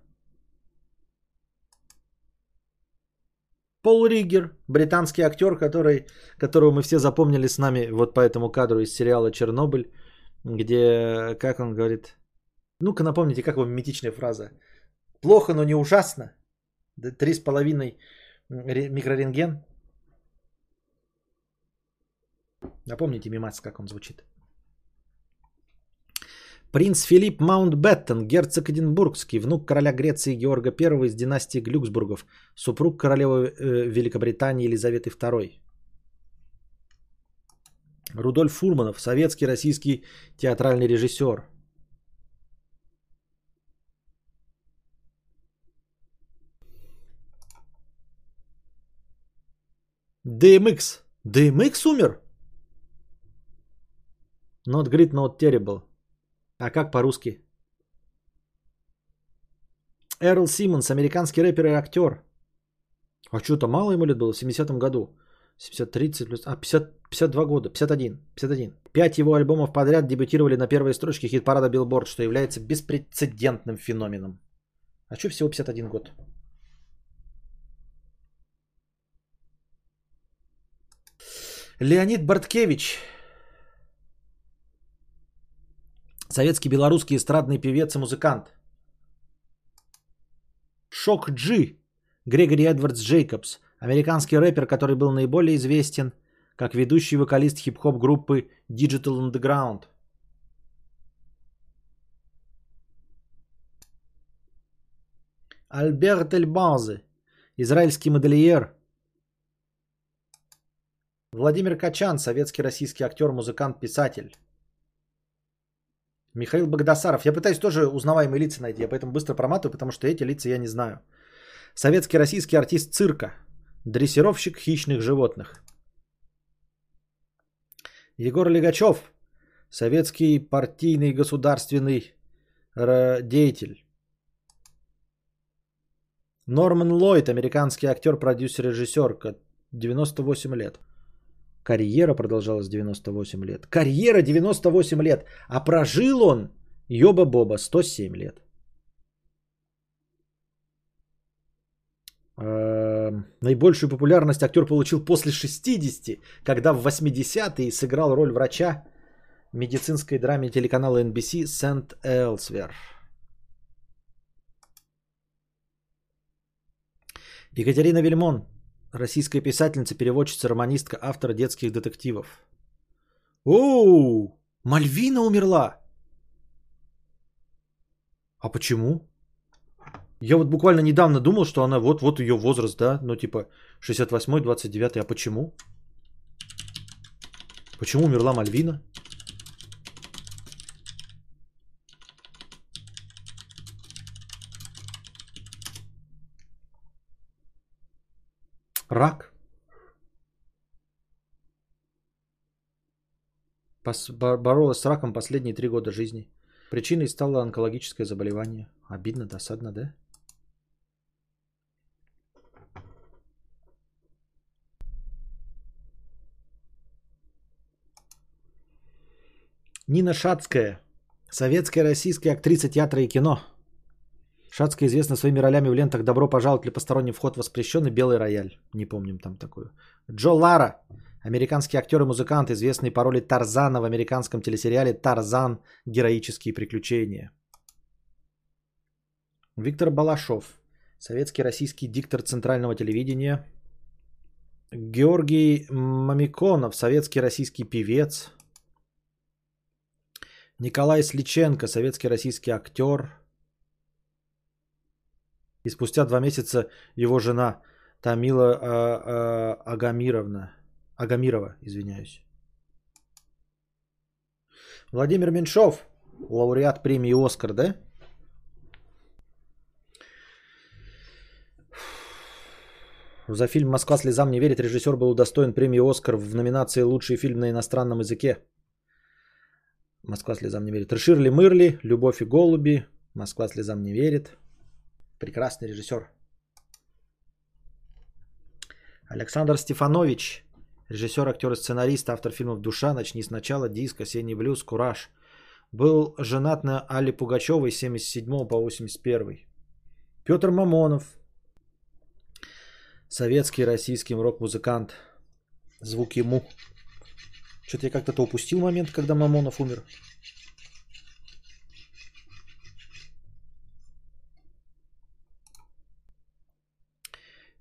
Пол Ригер, британский актер, который, которого мы все запомнили с нами вот по этому кадру из сериала «Чернобыль», где, как он говорит, ну-ка напомните, как вам митичная фраза. Плохо, но не ужасно. Три с половиной микрорентген. Напомните мимац, как он звучит. Принц Филипп Маунтбеттен, герцог Эдинбургский, внук короля Греции Георга I из династии Глюксбургов, супруг королевы э, Великобритании Елизаветы II. Рудольф Фурманов, советский российский театральный режиссер. DMX. DMX умер? Not great, not terrible. А как по-русски? Эрл Симмонс, американский рэпер и актер. А что-то мало ему лет было в 70-м году. 70, 30 плюс... А, 50, 52 года. 51. 51. Пять его альбомов подряд дебютировали на первой строчке хит-парада Billboard, что является беспрецедентным феноменом. А что всего 51 год? Леонид Барткевич. Советский белорусский эстрадный певец и музыкант. Шок Джи. Грегори Эдвардс Джейкобс. Американский рэпер, который был наиболее известен как ведущий вокалист хип-хоп группы Digital Underground. Альберт Эльбазе. Израильский модельер – Владимир Качан, советский российский актер, музыкант, писатель. Михаил Богдасаров. Я пытаюсь тоже узнаваемые лица найти, я поэтому быстро проматываю, потому что эти лица я не знаю. Советский российский артист цирка. Дрессировщик хищных животных. Егор Легачев. Советский партийный государственный деятель. Норман Ллойд, американский актер, продюсер, режиссер, 98 лет. Карьера продолжалась 98 лет. Карьера 98 лет. А прожил он, ёба-боба, 107 лет. Эм, наибольшую популярность актер получил после 60, когда в 80-е сыграл роль врача в медицинской драме телеканала NBC «Сент Элсвер». Екатерина Вельмон, российская писательница, переводчица, романистка, автор детских детективов. Оу, Мальвина умерла. А почему? Я вот буквально недавно думал, что она вот, вот ее возраст, да, ну типа 68-й, 29 а почему? Почему умерла Мальвина? Рак. Боролась с раком последние три года жизни. Причиной стало онкологическое заболевание. Обидно, досадно, да? Нина Шацкая. Советская российская актриса театра и кино. Шацкая известна своими ролями в лентах «Добро пожаловать» или «Посторонний вход воспрещен» и «Белый рояль». Не помним там такую. Джо Лара. Американский актер и музыкант, известный по роли Тарзана в американском телесериале «Тарзан. Героические приключения». Виктор Балашов. Советский российский диктор центрального телевидения. Георгий Мамиконов. Советский российский певец. Николай Сличенко, советский российский актер. И спустя два месяца его жена Тамила а, а, Агамировна. Агамирова, извиняюсь. Владимир Меньшов, лауреат премии «Оскар», да? За фильм «Москва слезам не верит» режиссер был удостоен премии «Оскар» в номинации «Лучший фильм на иностранном языке». Москва слезам не верит. Ширли Мырли, Любовь и голуби. Москва слезам не верит. Прекрасный режиссер. Александр Стефанович, режиссер, актер сценарист, автор фильмов «Душа», «Начни сначала», «Диск», «Осенний блюз», «Кураж». Был женат на Али Пугачевой с 77 по 81. Петр Мамонов, советский российский рок-музыкант. Звук ему. Что-то я как-то упустил момент, когда Мамонов умер.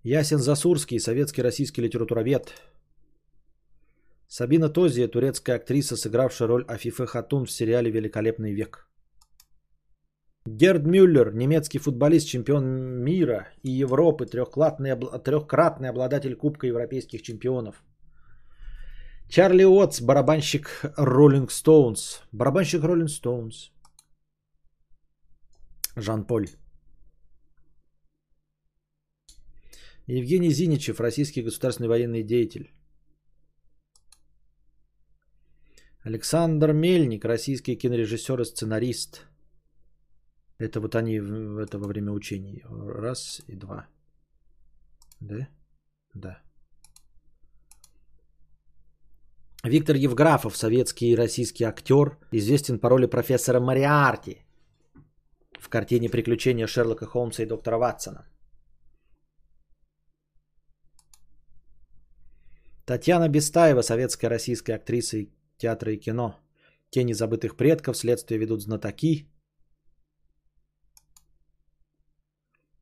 Ясен Засурский, советский российский литературовед. Сабина Тозия, турецкая актриса, сыгравшая роль Афифе Хатун в сериале «Великолепный век». Герд Мюллер, немецкий футболист, чемпион мира и Европы, трехкратный, трехкратный обладатель Кубка европейских чемпионов – Чарли Уотс, барабанщик Роллинг Стоунс. Барабанщик Роллинг Стоунс. Жан-Поль. Евгений Зиничев, российский государственный военный деятель. Александр Мельник, российский кинорежиссер и сценарист. Это вот они это во время учений. Раз и два. Да? Да. Виктор Евграфов, советский и российский актер, известен по роли профессора Мариарти в картине «Приключения Шерлока Холмса и доктора Ватсона». Татьяна Бестаева, советская российская актриса театра и кино. Тени забытых предков, следствие ведут знатоки.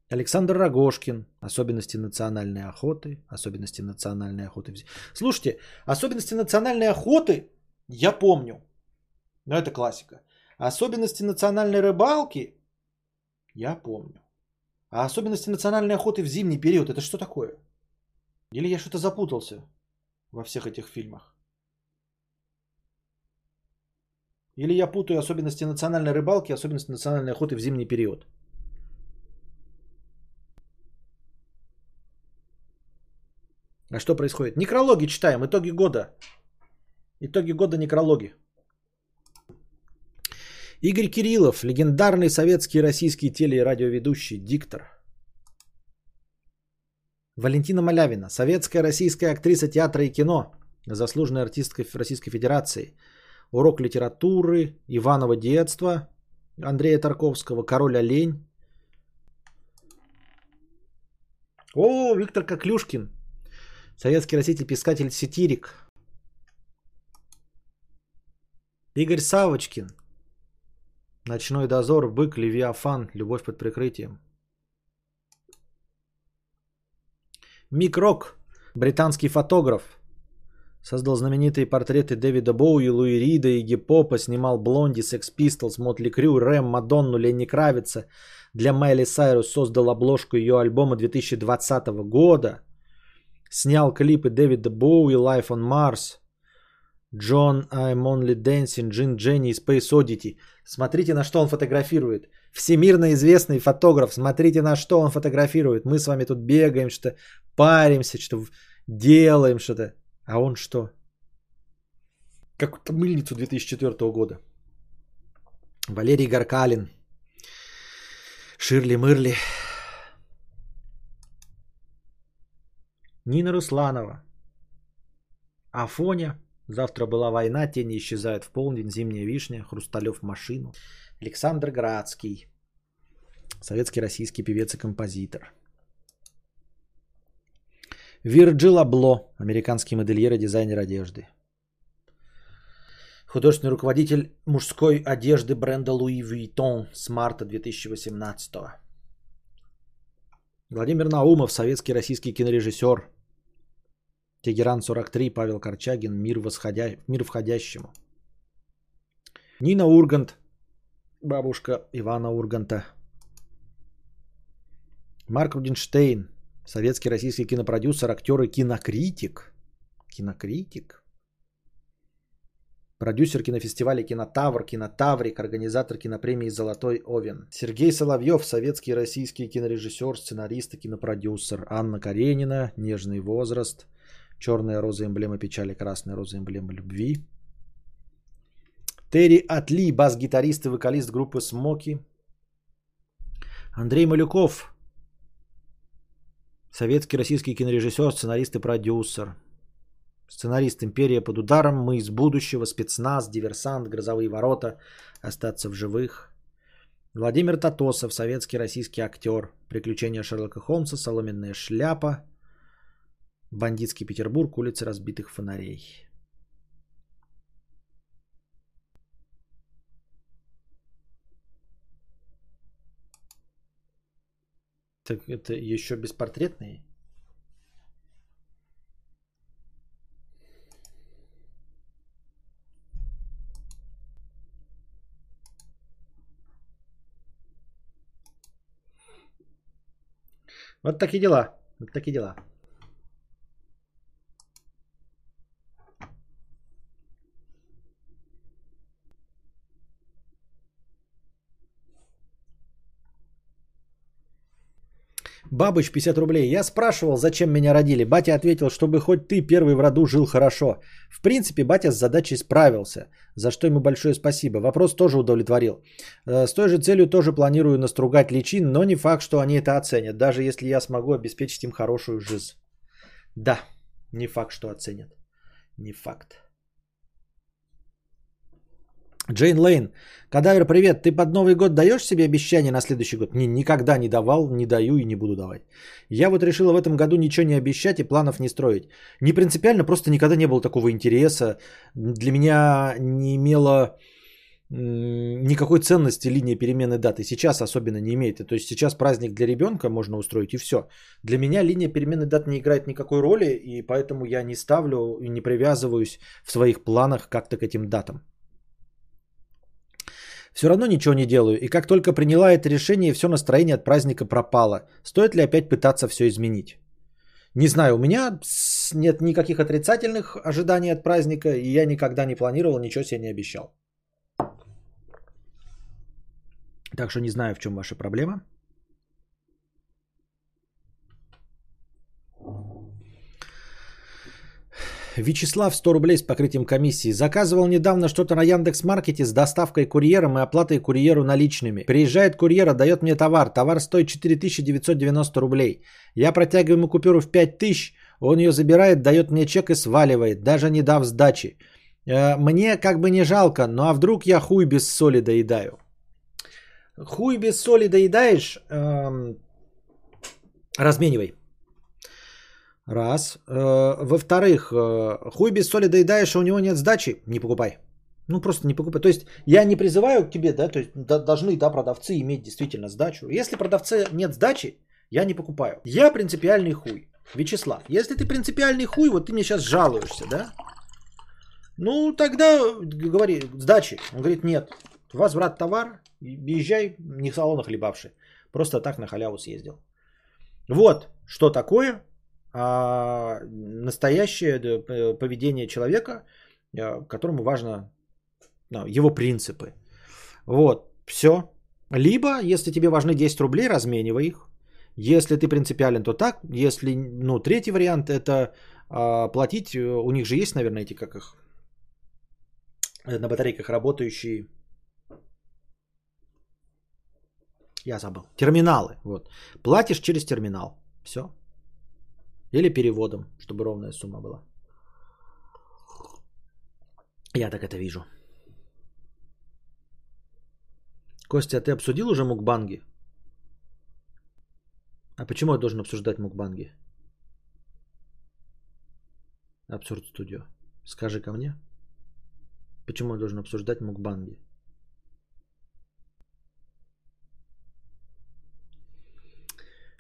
Александр Рогошкин. Особенности национальной охоты. Особенности национальной охоты. Слушайте, особенности национальной охоты я помню. Но это классика. Особенности национальной рыбалки я помню. А особенности национальной охоты в зимний период это что такое? Или я что-то запутался? Во всех этих фильмах. Или я путаю особенности национальной рыбалки, особенности национальной охоты в зимний период. А что происходит? Некрологи читаем, итоги года. Итоги года некрологи. Игорь Кириллов, легендарный советский и российский теле- и радиоведущий, диктор. Валентина Малявина, советская российская актриса театра и кино, заслуженная артистка Российской Федерации, урок литературы, Иваново детство, Андрея Тарковского, Король олень. О, Виктор Коклюшкин, советский раститель, писатель, сатирик. Игорь Савочкин, Ночной дозор, бык, левиафан, любовь под прикрытием. Мик британский фотограф, создал знаменитые портреты Дэвида Боуи, Луи Рида и Гипопа, снимал Блонди, Секс Пистолс, Мотли Крю, Рэм, Мадонну, Ленни Кравица. Для Майли Сайрус создал обложку ее альбома 2020 года. Снял клипы Дэвида Боуи, Life on Mars, John I'm Only Dancing, Джин Дженни и Space Oddity. Смотрите, на что он фотографирует. Всемирно известный фотограф. Смотрите, на что он фотографирует. Мы с вами тут бегаем, что паримся, что делаем что-то. А он что? Какую-то мыльницу 2004 года. Валерий Гаркалин. Ширли Мырли. Нина Русланова. Афоня. Завтра была война, тени исчезают в полдень, зимняя вишня, Хрусталев машину. Александр Градский, советский российский певец и композитор. Вирджил Абло, американский модельер и дизайнер одежды. Художественный руководитель мужской одежды бренда Louis Vuitton с марта 2018. Владимир Наумов, советский российский кинорежиссер, Тегеран 43, Павел Корчагин, мир, восходя... мир входящему. Нина Ургант, бабушка Ивана Урганта. Марк Рудинштейн, советский российский кинопродюсер, актер и кинокритик. Кинокритик. Продюсер кинофестиваля «Кинотавр», «Кинотаврик», организатор кинопремии «Золотой Овен». Сергей Соловьев, советский российский кинорежиссер, сценарист и кинопродюсер. Анна Каренина, «Нежный возраст», Черная роза эмблема печали, красная роза эмблема любви. Терри Атли, бас-гитарист и вокалист группы Смоки. Андрей Малюков, советский российский кинорежиссер, сценарист и продюсер. Сценарист «Империя под ударом», «Мы из будущего», «Спецназ», «Диверсант», «Грозовые ворота», «Остаться в живых». Владимир Татосов, советский российский актер. «Приключения Шерлока Холмса», «Соломенная шляпа», Бандитский Петербург, улицы разбитых фонарей. Так это еще беспортретные? Вот такие дела. Вот такие дела. Бабыч 50 рублей. Я спрашивал, зачем меня родили. Батя ответил, чтобы хоть ты первый в роду жил хорошо. В принципе, батя с задачей справился, за что ему большое спасибо. Вопрос тоже удовлетворил. Э, с той же целью тоже планирую настругать личин, но не факт, что они это оценят, даже если я смогу обеспечить им хорошую жизнь. Да, не факт, что оценят. Не факт. Джейн Лейн. Кадавер, привет. Ты под Новый год даешь себе обещание на следующий год? Не, никогда не давал, не даю и не буду давать. Я вот решила в этом году ничего не обещать и планов не строить. Не принципиально, просто никогда не было такого интереса. Для меня не имело никакой ценности линия перемены даты. Сейчас особенно не имеет. То есть сейчас праздник для ребенка можно устроить и все. Для меня линия перемены дат не играет никакой роли, и поэтому я не ставлю и не привязываюсь в своих планах как-то к этим датам. Все равно ничего не делаю, и как только приняла это решение, все настроение от праздника пропало. Стоит ли опять пытаться все изменить? Не знаю, у меня нет никаких отрицательных ожиданий от праздника, и я никогда не планировал, ничего себе не обещал. Так что не знаю, в чем ваша проблема. Вячеслав 100 рублей с покрытием комиссии. Заказывал недавно что-то на Яндекс Маркете с доставкой курьером и оплатой курьеру наличными. Приезжает курьер, отдает мне товар. Товар стоит 4990 рублей. Я протягиваю ему купюру в 5000, он ее забирает, дает мне чек и сваливает, даже не дав сдачи. Э, мне как бы не жалко, ну а вдруг я хуй без соли доедаю? Хуй без соли доедаешь, эм, разменивай. Раз. Э, во-вторых, э, хуй без соли доедаешь, а у него нет сдачи, не покупай. Ну, просто не покупай. То есть, я не призываю к тебе, да, то есть, должны, да, продавцы иметь действительно сдачу. Если продавцы нет сдачи, я не покупаю. Я принципиальный хуй. Вячеслав, если ты принципиальный хуй, вот ты мне сейчас жалуешься, да? Ну, тогда говори, сдачи. Он говорит, нет. Возврат товар, езжай, не в салонах хлебавший. Просто так на халяву съездил. Вот, что такое а, настоящее поведение человека, а, которому важно ну, его принципы. Вот, все. Либо, если тебе важны 10 рублей, разменивай их. Если ты принципиален, то так. Если, ну, третий вариант это а, платить. У них же есть, наверное, эти, как их, на батарейках работающие я забыл. Терминалы. Вот. Платишь через терминал. Все. Или переводом, чтобы ровная сумма была. Я так это вижу. Костя, а ты обсудил уже мукбанги? А почему я должен обсуждать мукбанги? Абсурд студио. Скажи ко мне. Почему я должен обсуждать мукбанги?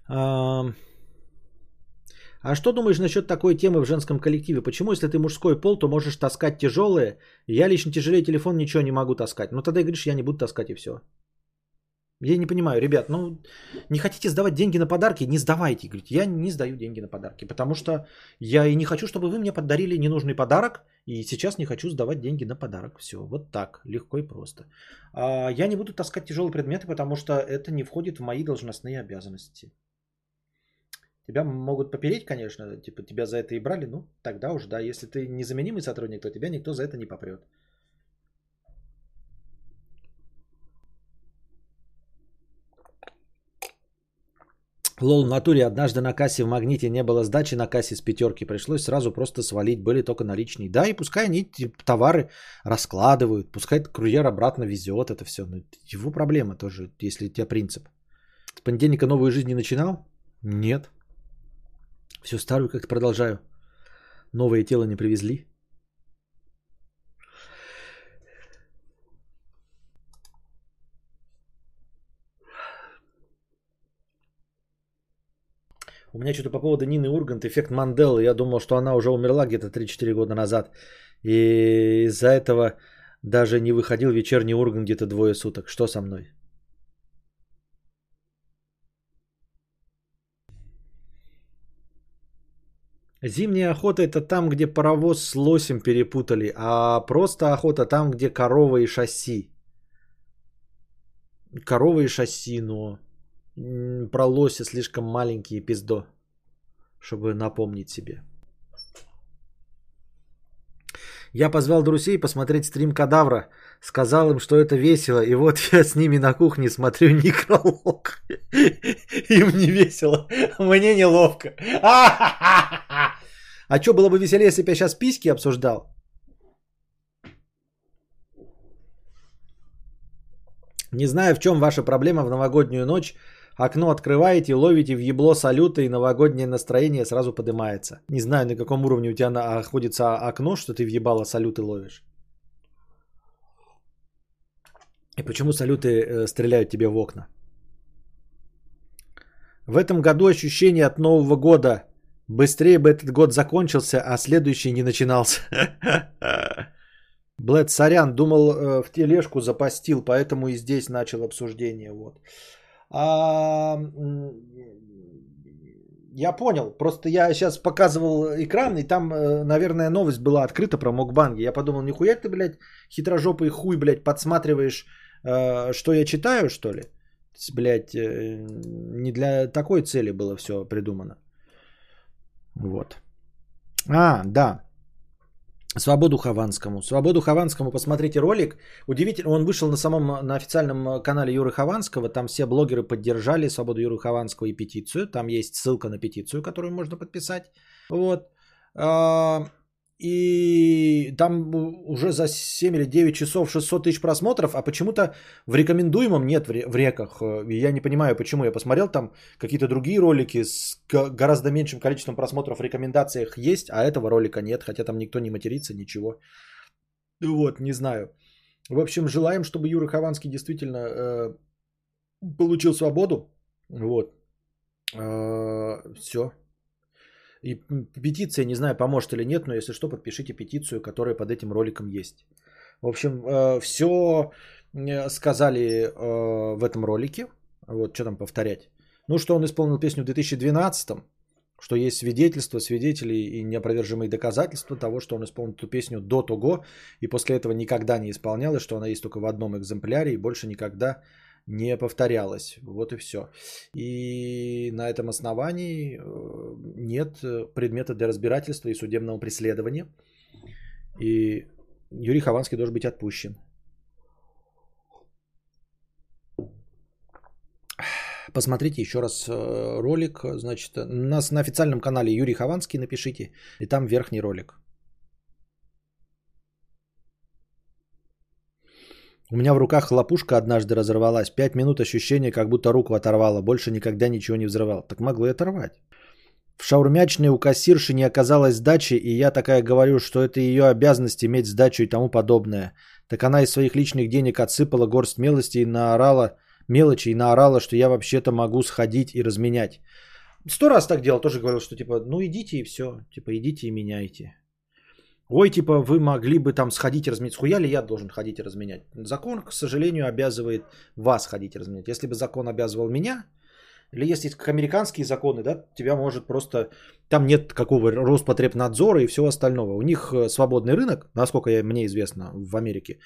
А, а что думаешь насчет такой темы в женском коллективе? Почему, если ты мужской пол, то можешь таскать тяжелые? Я лично тяжелее телефон ничего не могу таскать. Ну тогда говоришь, я не буду таскать и все. Я не понимаю, ребят, ну не хотите сдавать деньги на подарки, не сдавайте. Говорите, я не сдаю деньги на подарки, потому что я и не хочу, чтобы вы мне подарили ненужный подарок, и сейчас не хочу сдавать деньги на подарок. Все, вот так, легко и просто. А, я не буду таскать тяжелые предметы, потому что это не входит в мои должностные обязанности. Тебя могут попереть, конечно, типа тебя за это и брали, ну тогда уж да, если ты незаменимый сотрудник, то тебя никто за это не попрет. Лол, в натуре однажды на кассе в Магните не было сдачи на кассе с пятерки. Пришлось сразу просто свалить. Были только наличные. Да, и пускай они товары раскладывают. Пускай курьер обратно везет это все. Но его проблема тоже, если у тебя принцип. С понедельника новую жизнь не начинал? Нет. Все старую как-то продолжаю. Новое тело не привезли. У меня что-то по поводу Нины Ургант, эффект Манделы. Я думал, что она уже умерла где-то 3-4 года назад. И из-за этого даже не выходил вечерний Ургант где-то двое суток. Что со мной? Зимняя охота это там, где паровоз с лосем перепутали, а просто охота там, где корова и шасси. Корова и шасси, но про лося слишком маленькие пиздо, чтобы напомнить себе. Я позвал друзей посмотреть стрим Кадавра. Сказал им, что это весело. И вот я с ними на кухне смотрю некролог. Им не весело. Мне неловко. А что было бы веселее, если бы я сейчас письки обсуждал? Не знаю, в чем ваша проблема в новогоднюю ночь. Окно открываете, ловите в ебло салюта и новогоднее настроение сразу поднимается. Не знаю, на каком уровне у тебя находится окно, что ты въебало салюты ловишь. И почему салюты э, стреляют тебе в окна? В этом году ощущение от Нового года. Быстрее бы этот год закончился, а следующий не начинался. Блэд, сорян, думал э, в тележку запастил, поэтому и здесь начал обсуждение. Вот. А, Я понял. Просто я сейчас показывал экран, и там, э, наверное, новость была открыта про Мокбанги. Я подумал, нихуя ты, блядь, хитрожопый хуй, блядь, подсматриваешь, э, что я читаю, что ли? Блядь, э, не для такой цели было все придумано. Вот. А, да. Свободу Хованскому. Свободу Хованскому, посмотрите ролик. Удивительно, он вышел на самом, на официальном канале Юры Хованского. Там все блогеры поддержали Свободу Юры Хованского и петицию. Там есть ссылка на петицию, которую можно подписать. Вот. И там уже за 7 или 9 часов 600 тысяч просмотров, а почему-то в рекомендуемом нет в реках. Я не понимаю, почему. Я посмотрел там какие-то другие ролики с гораздо меньшим количеством просмотров в рекомендациях есть, а этого ролика нет, хотя там никто не матерится, ничего. Вот, не знаю. В общем, желаем, чтобы Юра Хованский действительно э, получил свободу. Вот. Э, все. И петиция, не знаю, поможет или нет, но если что, подпишите петицию, которая под этим роликом есть. В общем, э, все э, сказали э, в этом ролике. Вот, что там повторять. Ну, что он исполнил песню в 2012, что есть свидетельства, свидетели и неопровержимые доказательства того, что он исполнил эту песню до того, и после этого никогда не исполнял, и что она есть только в одном экземпляре, и больше никогда не повторялось. Вот и все. И на этом основании э, нет предмета для разбирательства и судебного преследования. И Юрий Хованский должен быть отпущен. Посмотрите еще раз э, ролик. Значит, нас на официальном канале Юрий Хованский напишите. И там верхний ролик. У меня в руках хлопушка однажды разорвалась. Пять минут ощущения, как будто руку оторвало. Больше никогда ничего не взрывал. Так могло и оторвать. В шаурмячной у кассирши не оказалось сдачи, и я такая говорю, что это ее обязанность иметь сдачу и тому подобное. Так она из своих личных денег отсыпала горсть милости и наорала, мелочи и наорала, что я вообще-то могу сходить и разменять. Сто раз так делал, тоже говорил, что типа, ну идите и все, типа идите и меняйте. Ой, типа, вы могли бы там сходить и разменять. Схуя ли я должен ходить и разменять? Закон, к сожалению, обязывает вас ходить и разменять. Если бы закон обязывал меня, или если как американские законы, да, тебя может просто... Там нет какого Роспотребнадзора и всего остального. У них э, свободный рынок, насколько мне известно, в Америке.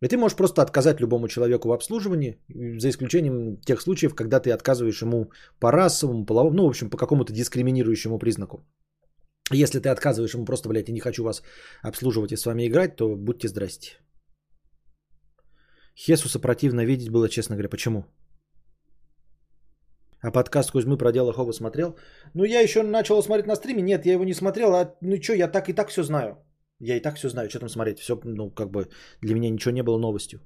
И ты можешь просто отказать любому человеку в обслуживании, за исключением тех случаев, когда ты отказываешь ему по расовому, половому, ну, в общем, по какому-то дискриминирующему признаку. Если ты отказываешь ему просто, блядь, я не хочу вас обслуживать и с вами играть, то будьте здрасте. Хесуса противно видеть было, честно говоря. Почему? А подкаст Кузьмы про дело Хоба смотрел? Ну, я еще начал смотреть на стриме. Нет, я его не смотрел. А ну что, я так и так все знаю. Я и так все знаю, что там смотреть. Все, ну, как бы для меня ничего не было новостью.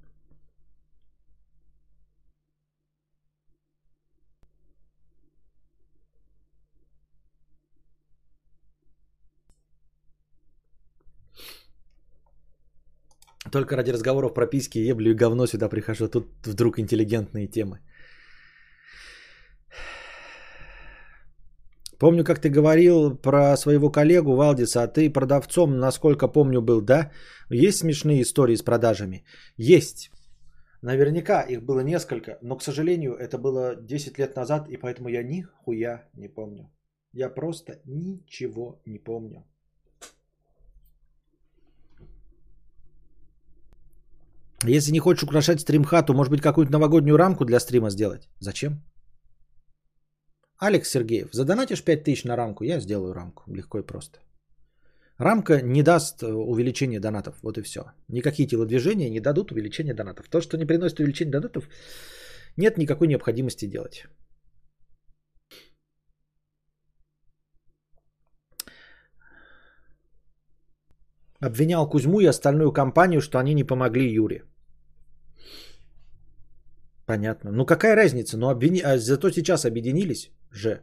Только ради разговоров про письки, еблю и говно сюда прихожу. Тут вдруг интеллигентные темы. Помню, как ты говорил про своего коллегу Валдиса, а ты продавцом, насколько помню, был, да? Есть смешные истории с продажами? Есть. Наверняка их было несколько, но, к сожалению, это было 10 лет назад, и поэтому я нихуя не помню. Я просто ничего не помню. Если не хочешь украшать стримхату, может быть, какую-то новогоднюю рамку для стрима сделать? Зачем? Алекс Сергеев, задонатишь 5000 на рамку, я сделаю рамку. Легко и просто. Рамка не даст э, увеличения донатов. Вот и все. Никакие телодвижения не дадут увеличения донатов. То, что не приносит увеличения донатов, нет никакой необходимости делать. Обвинял Кузьму и остальную компанию, что они не помогли Юре. Понятно. Ну какая разница? Ну обвини... а зато сейчас объединились же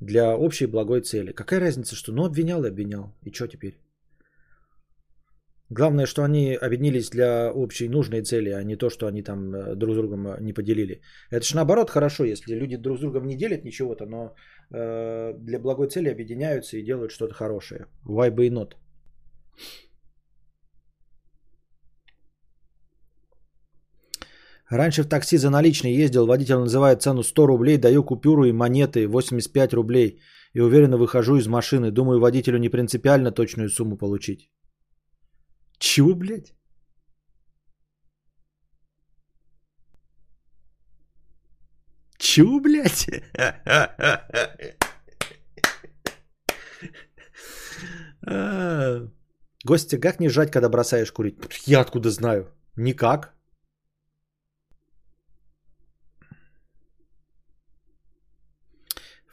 для общей благой цели. Какая разница, что ну обвинял и обвинял. И что теперь? Главное, что они объединились для общей нужной цели, а не то, что они там э, друг с другом э, не поделили. Это же наоборот хорошо, если люди друг с другом не делят ничего-то, но э, для благой цели объединяются и делают что-то хорошее. Why be not? Раньше в такси за наличные ездил, водитель называет цену 100 рублей, даю купюру и монеты 85 рублей. и уверенно выхожу из машины. Думаю, водителю не принципиально точную сумму получить. Чего, блядь? Чего, блядь? Гости, как не жать, когда бросаешь курить? Я откуда знаю? Никак.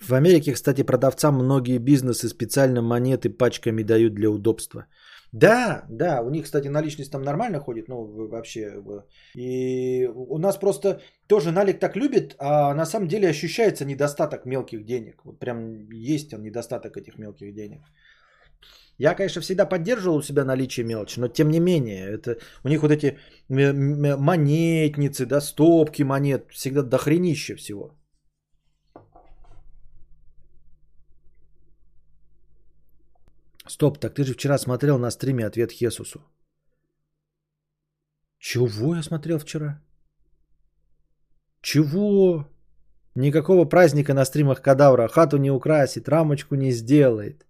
В Америке, кстати, продавцам многие бизнесы специально монеты пачками дают для удобства. Да, да, у них, кстати, наличность там нормально ходит, ну, вообще. И у нас просто тоже налик так любит, а на самом деле ощущается недостаток мелких денег. Вот прям есть он недостаток этих мелких денег. Я, конечно, всегда поддерживал у себя наличие мелочи, но тем не менее, это у них вот эти монетницы, да, стопки монет, всегда дохренище всего. Стоп, так ты же вчера смотрел на стриме ответ Хесусу. Чего я смотрел вчера? Чего? Никакого праздника на стримах кадавра. Хату не украсит, рамочку не сделает.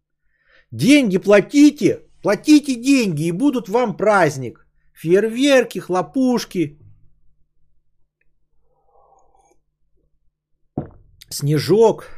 Деньги платите, платите деньги и будут вам праздник. Фейерверки, хлопушки. Снежок.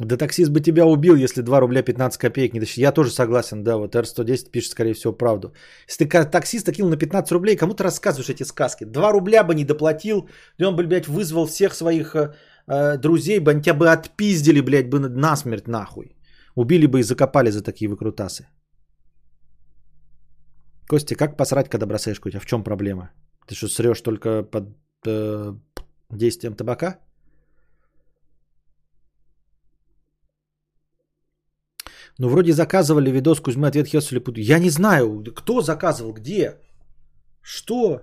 Да таксист бы тебя убил, если 2 рубля 15 копеек не дощи. Я тоже согласен, да, вот R110 пишет, скорее всего, правду. Если ты таксиста кинул на 15 рублей, кому ты рассказываешь эти сказки? 2 рубля бы не доплатил, и он бы, блядь, вызвал всех своих э, э, друзей, бы они тебя бы отпиздили, блядь, бы насмерть нахуй. Убили бы и закопали за такие выкрутасы. Костя, как посрать, когда бросаешь курить? А в чем проблема? Ты что, срешь только под э, действием табака? Ну, вроде заказывали видос Кузьмы ответ Хесу или Путу. Я не знаю, кто заказывал, где, что.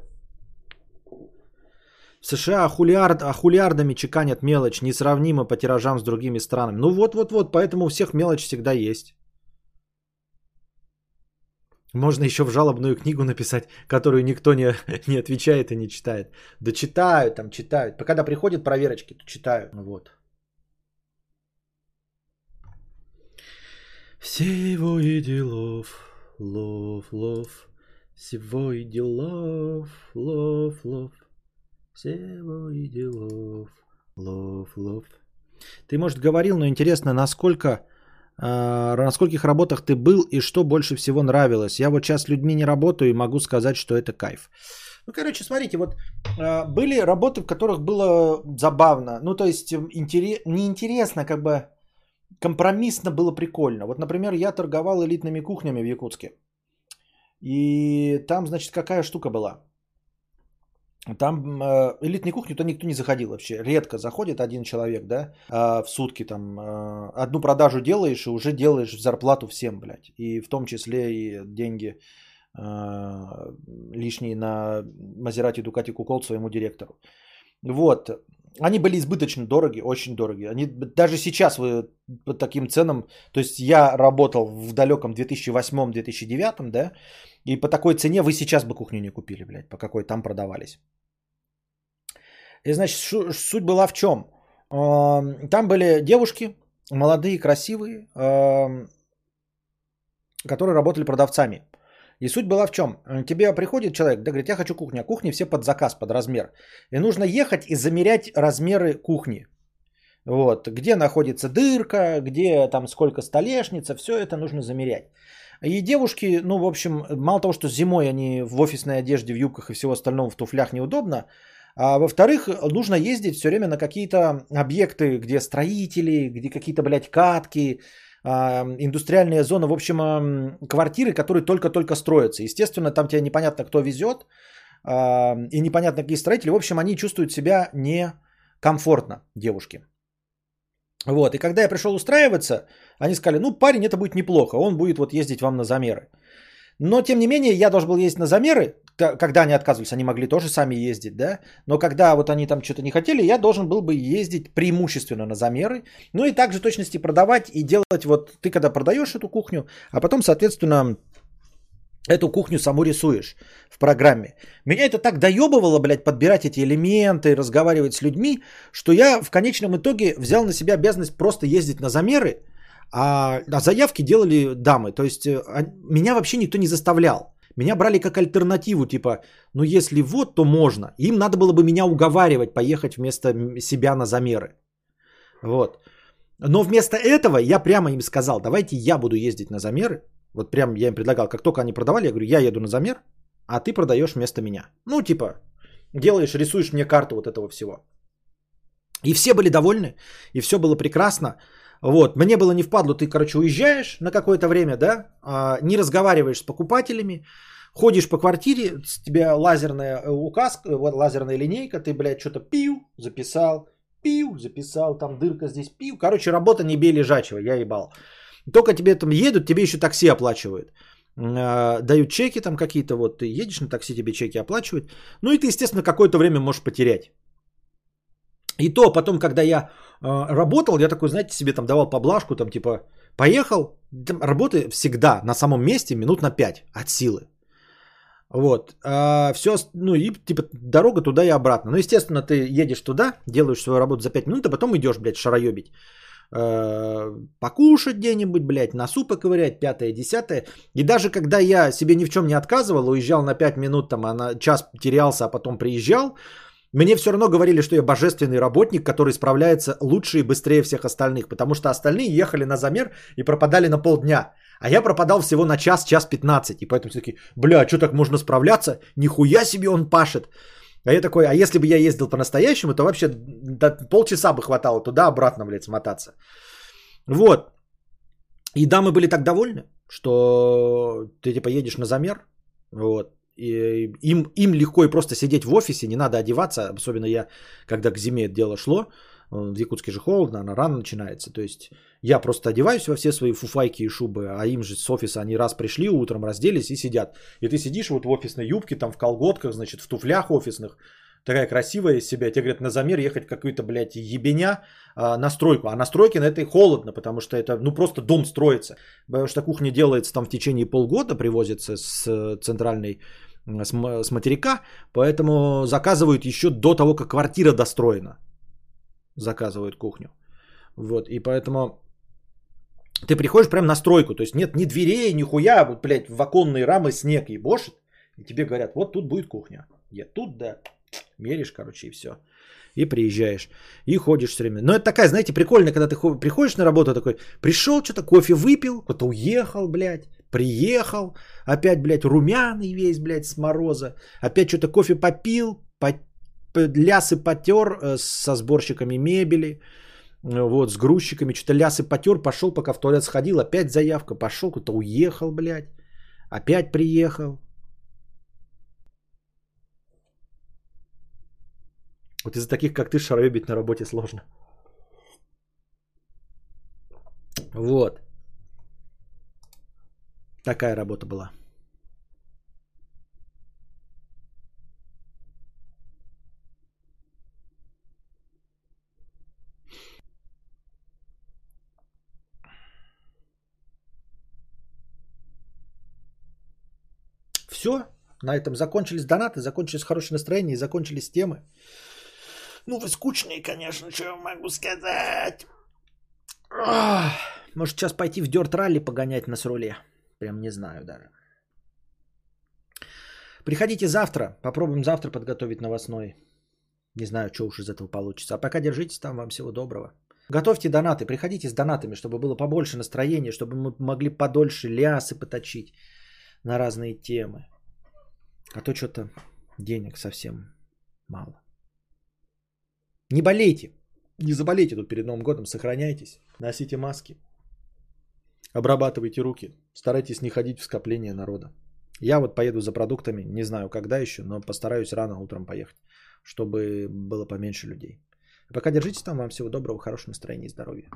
В США ахулиард, ахулиардами чеканят мелочь, несравнимо по тиражам с другими странами. Ну вот-вот-вот, поэтому у всех мелочь всегда есть. Можно еще в жалобную книгу написать, которую никто не, не отвечает и не читает. Да читают, там читают. Когда приходят проверочки, то читают. Вот. Всего и делов, лов, лов, всего и делов, лов, лов, всего и делов, лов, лов. Ты, может, говорил, но интересно, насколько, э, на скольких работах ты был и что больше всего нравилось? Я вот сейчас с людьми не работаю и могу сказать, что это кайф. Ну, короче, смотрите, вот э, были работы, в которых было забавно. Ну, то есть, интерес, неинтересно, как бы компромиссно было прикольно. Вот, например, я торговал элитными кухнями в Якутске. И там, значит, какая штука была? Там э, элитные кухни-то никто не заходил вообще. Редко заходит один человек, да, э, в сутки там. Э, одну продажу делаешь и уже делаешь зарплату всем, блядь. И в том числе и деньги э, лишние на Мазерати Дукати Кукол своему директору. Вот. Они были избыточно дороги, очень дороги. Они даже сейчас вы по таким ценам, то есть я работал в далеком 2008-2009, да, и по такой цене вы сейчас бы кухню не купили, блядь, по какой там продавались. И значит, суть была в чем? Там были девушки, молодые, красивые, которые работали продавцами. И суть была в чем? Тебе приходит человек, да, говорит, я хочу кухню, а кухни все под заказ, под размер. И нужно ехать и замерять размеры кухни. Вот, где находится дырка, где там сколько столешница, все это нужно замерять. И девушки, ну, в общем, мало того, что зимой они в офисной одежде, в юбках и всего остального в туфлях неудобно, а во-вторых, нужно ездить все время на какие-то объекты, где строители, где какие-то, блядь, катки, индустриальная зона, в общем, квартиры, которые только-только строятся. Естественно, там тебе непонятно, кто везет, и непонятно, какие строители. В общем, они чувствуют себя некомфортно, девушки. Вот, и когда я пришел устраиваться, они сказали, ну, парень, это будет неплохо, он будет вот ездить вам на замеры. Но, тем не менее, я должен был ездить на замеры, когда они отказывались, они могли тоже сами ездить, да, но когда вот они там что-то не хотели, я должен был бы ездить преимущественно на замеры, ну и также точности продавать и делать вот, ты когда продаешь эту кухню, а потом, соответственно, эту кухню саму рисуешь в программе. Меня это так доебывало, блядь, подбирать эти элементы, разговаривать с людьми, что я в конечном итоге взял на себя обязанность просто ездить на замеры, а, а заявки делали дамы. То есть э, а, меня вообще никто не заставлял. Меня брали как альтернативу, типа, ну если вот, то можно. Им надо было бы меня уговаривать поехать вместо себя на замеры. Вот. Но вместо этого я прямо им сказал, давайте я буду ездить на замеры. Вот прям я им предлагал, как только они продавали, я говорю, я еду на замер, а ты продаешь вместо меня. Ну, типа, делаешь, рисуешь мне карту вот этого всего. И все были довольны, и все было прекрасно. Вот, мне было не впадло, ты, короче, уезжаешь на какое-то время, да, а, не разговариваешь с покупателями, ходишь по квартире, с тебя лазерная э, указка, вот лазерная линейка, ты, блядь, что-то пил, записал, пил, записал, там дырка здесь пил. Короче, работа не бей лежачего, я ебал. Только тебе там едут, тебе еще такси оплачивают. А, дают чеки там какие-то, вот ты едешь на такси, тебе чеки оплачивают. Ну и ты, естественно, какое-то время можешь потерять. И то потом, когда я э, работал, я такой, знаете, себе там давал поблажку, там типа, поехал, там, работы всегда на самом месте минут на 5 от силы. Вот. А все, ну и типа дорога туда и обратно. Ну, естественно, ты едешь туда, делаешь свою работу за 5 минут, а потом идешь, блядь, шароебить. Э, покушать где-нибудь, блядь, на супы ковырять, пятое, десятое. И даже когда я себе ни в чем не отказывал, уезжал на 5 минут, там, а на час терялся, а потом приезжал, мне все равно говорили, что я божественный работник, который справляется лучше и быстрее всех остальных, потому что остальные ехали на замер и пропадали на полдня. А я пропадал всего на час, час 15. И поэтому все таки бля, что так можно справляться? Нихуя себе он пашет. А я такой, а если бы я ездил по-настоящему, то вообще до полчаса бы хватало туда-обратно, блядь, смотаться. Вот. И дамы были так довольны, что ты типа едешь на замер, вот, и им, им легко и просто сидеть в офисе, не надо одеваться, особенно я, когда к зиме это дело шло, в Якутске же холодно, она рано начинается. То есть я просто одеваюсь во все свои фуфайки и шубы, а им же с офиса они раз пришли, утром разделись и сидят. И ты сидишь вот в офисной юбке, там в колготках, значит, в туфлях офисных, такая красивая из себя. Тебе говорят, на замер ехать какую-то, блядь, ебеня а, на стройку. А на стройке на этой холодно, потому что это, ну, просто дом строится. Потому что кухня делается там в течение полгода, привозится с э, центральной с, материка, поэтому заказывают еще до того, как квартира достроена заказывают кухню. Вот, и поэтому ты приходишь прям на стройку, то есть нет ни дверей, ни хуя, вот, блядь, в оконные рамы снег ебошит, и тебе говорят, вот тут будет кухня. Я тут, да, меришь, короче, и все. И приезжаешь, и ходишь все время. Но это такая, знаете, прикольно, когда ты приходишь на работу такой, пришел, что-то кофе выпил, кто-то уехал, блядь, приехал, опять, блядь, румяный весь, блядь, с мороза, опять что-то кофе попил, лясы потер э, со сборщиками мебели, э, вот, с грузчиками, что-то лясы потер, пошел, пока в туалет сходил, опять заявка, пошел, кто-то уехал, блядь, опять приехал. Вот из-за таких, как ты, шароебить на работе сложно. Вот. Такая работа была. Все, на этом закончились донаты, закончились хорошее настроение закончились темы. Ну, вы скучные, конечно, что я могу сказать. Может, сейчас пойти в дёрт ралли погонять на сруле? Прям не знаю даже. Приходите завтра. Попробуем завтра подготовить новостной. Не знаю, что уж из этого получится. А пока держитесь там. Вам всего доброго. Готовьте донаты. Приходите с донатами, чтобы было побольше настроения, чтобы мы могли подольше лясы поточить на разные темы. А то что-то денег совсем мало. Не болейте. Не заболейте тут перед Новым годом. Сохраняйтесь. Носите маски. Обрабатывайте руки. Старайтесь не ходить в скопление народа. Я вот поеду за продуктами. Не знаю, когда еще, но постараюсь рано утром поехать, чтобы было поменьше людей. Пока держитесь там. Вам всего доброго, хорошего настроения и здоровья.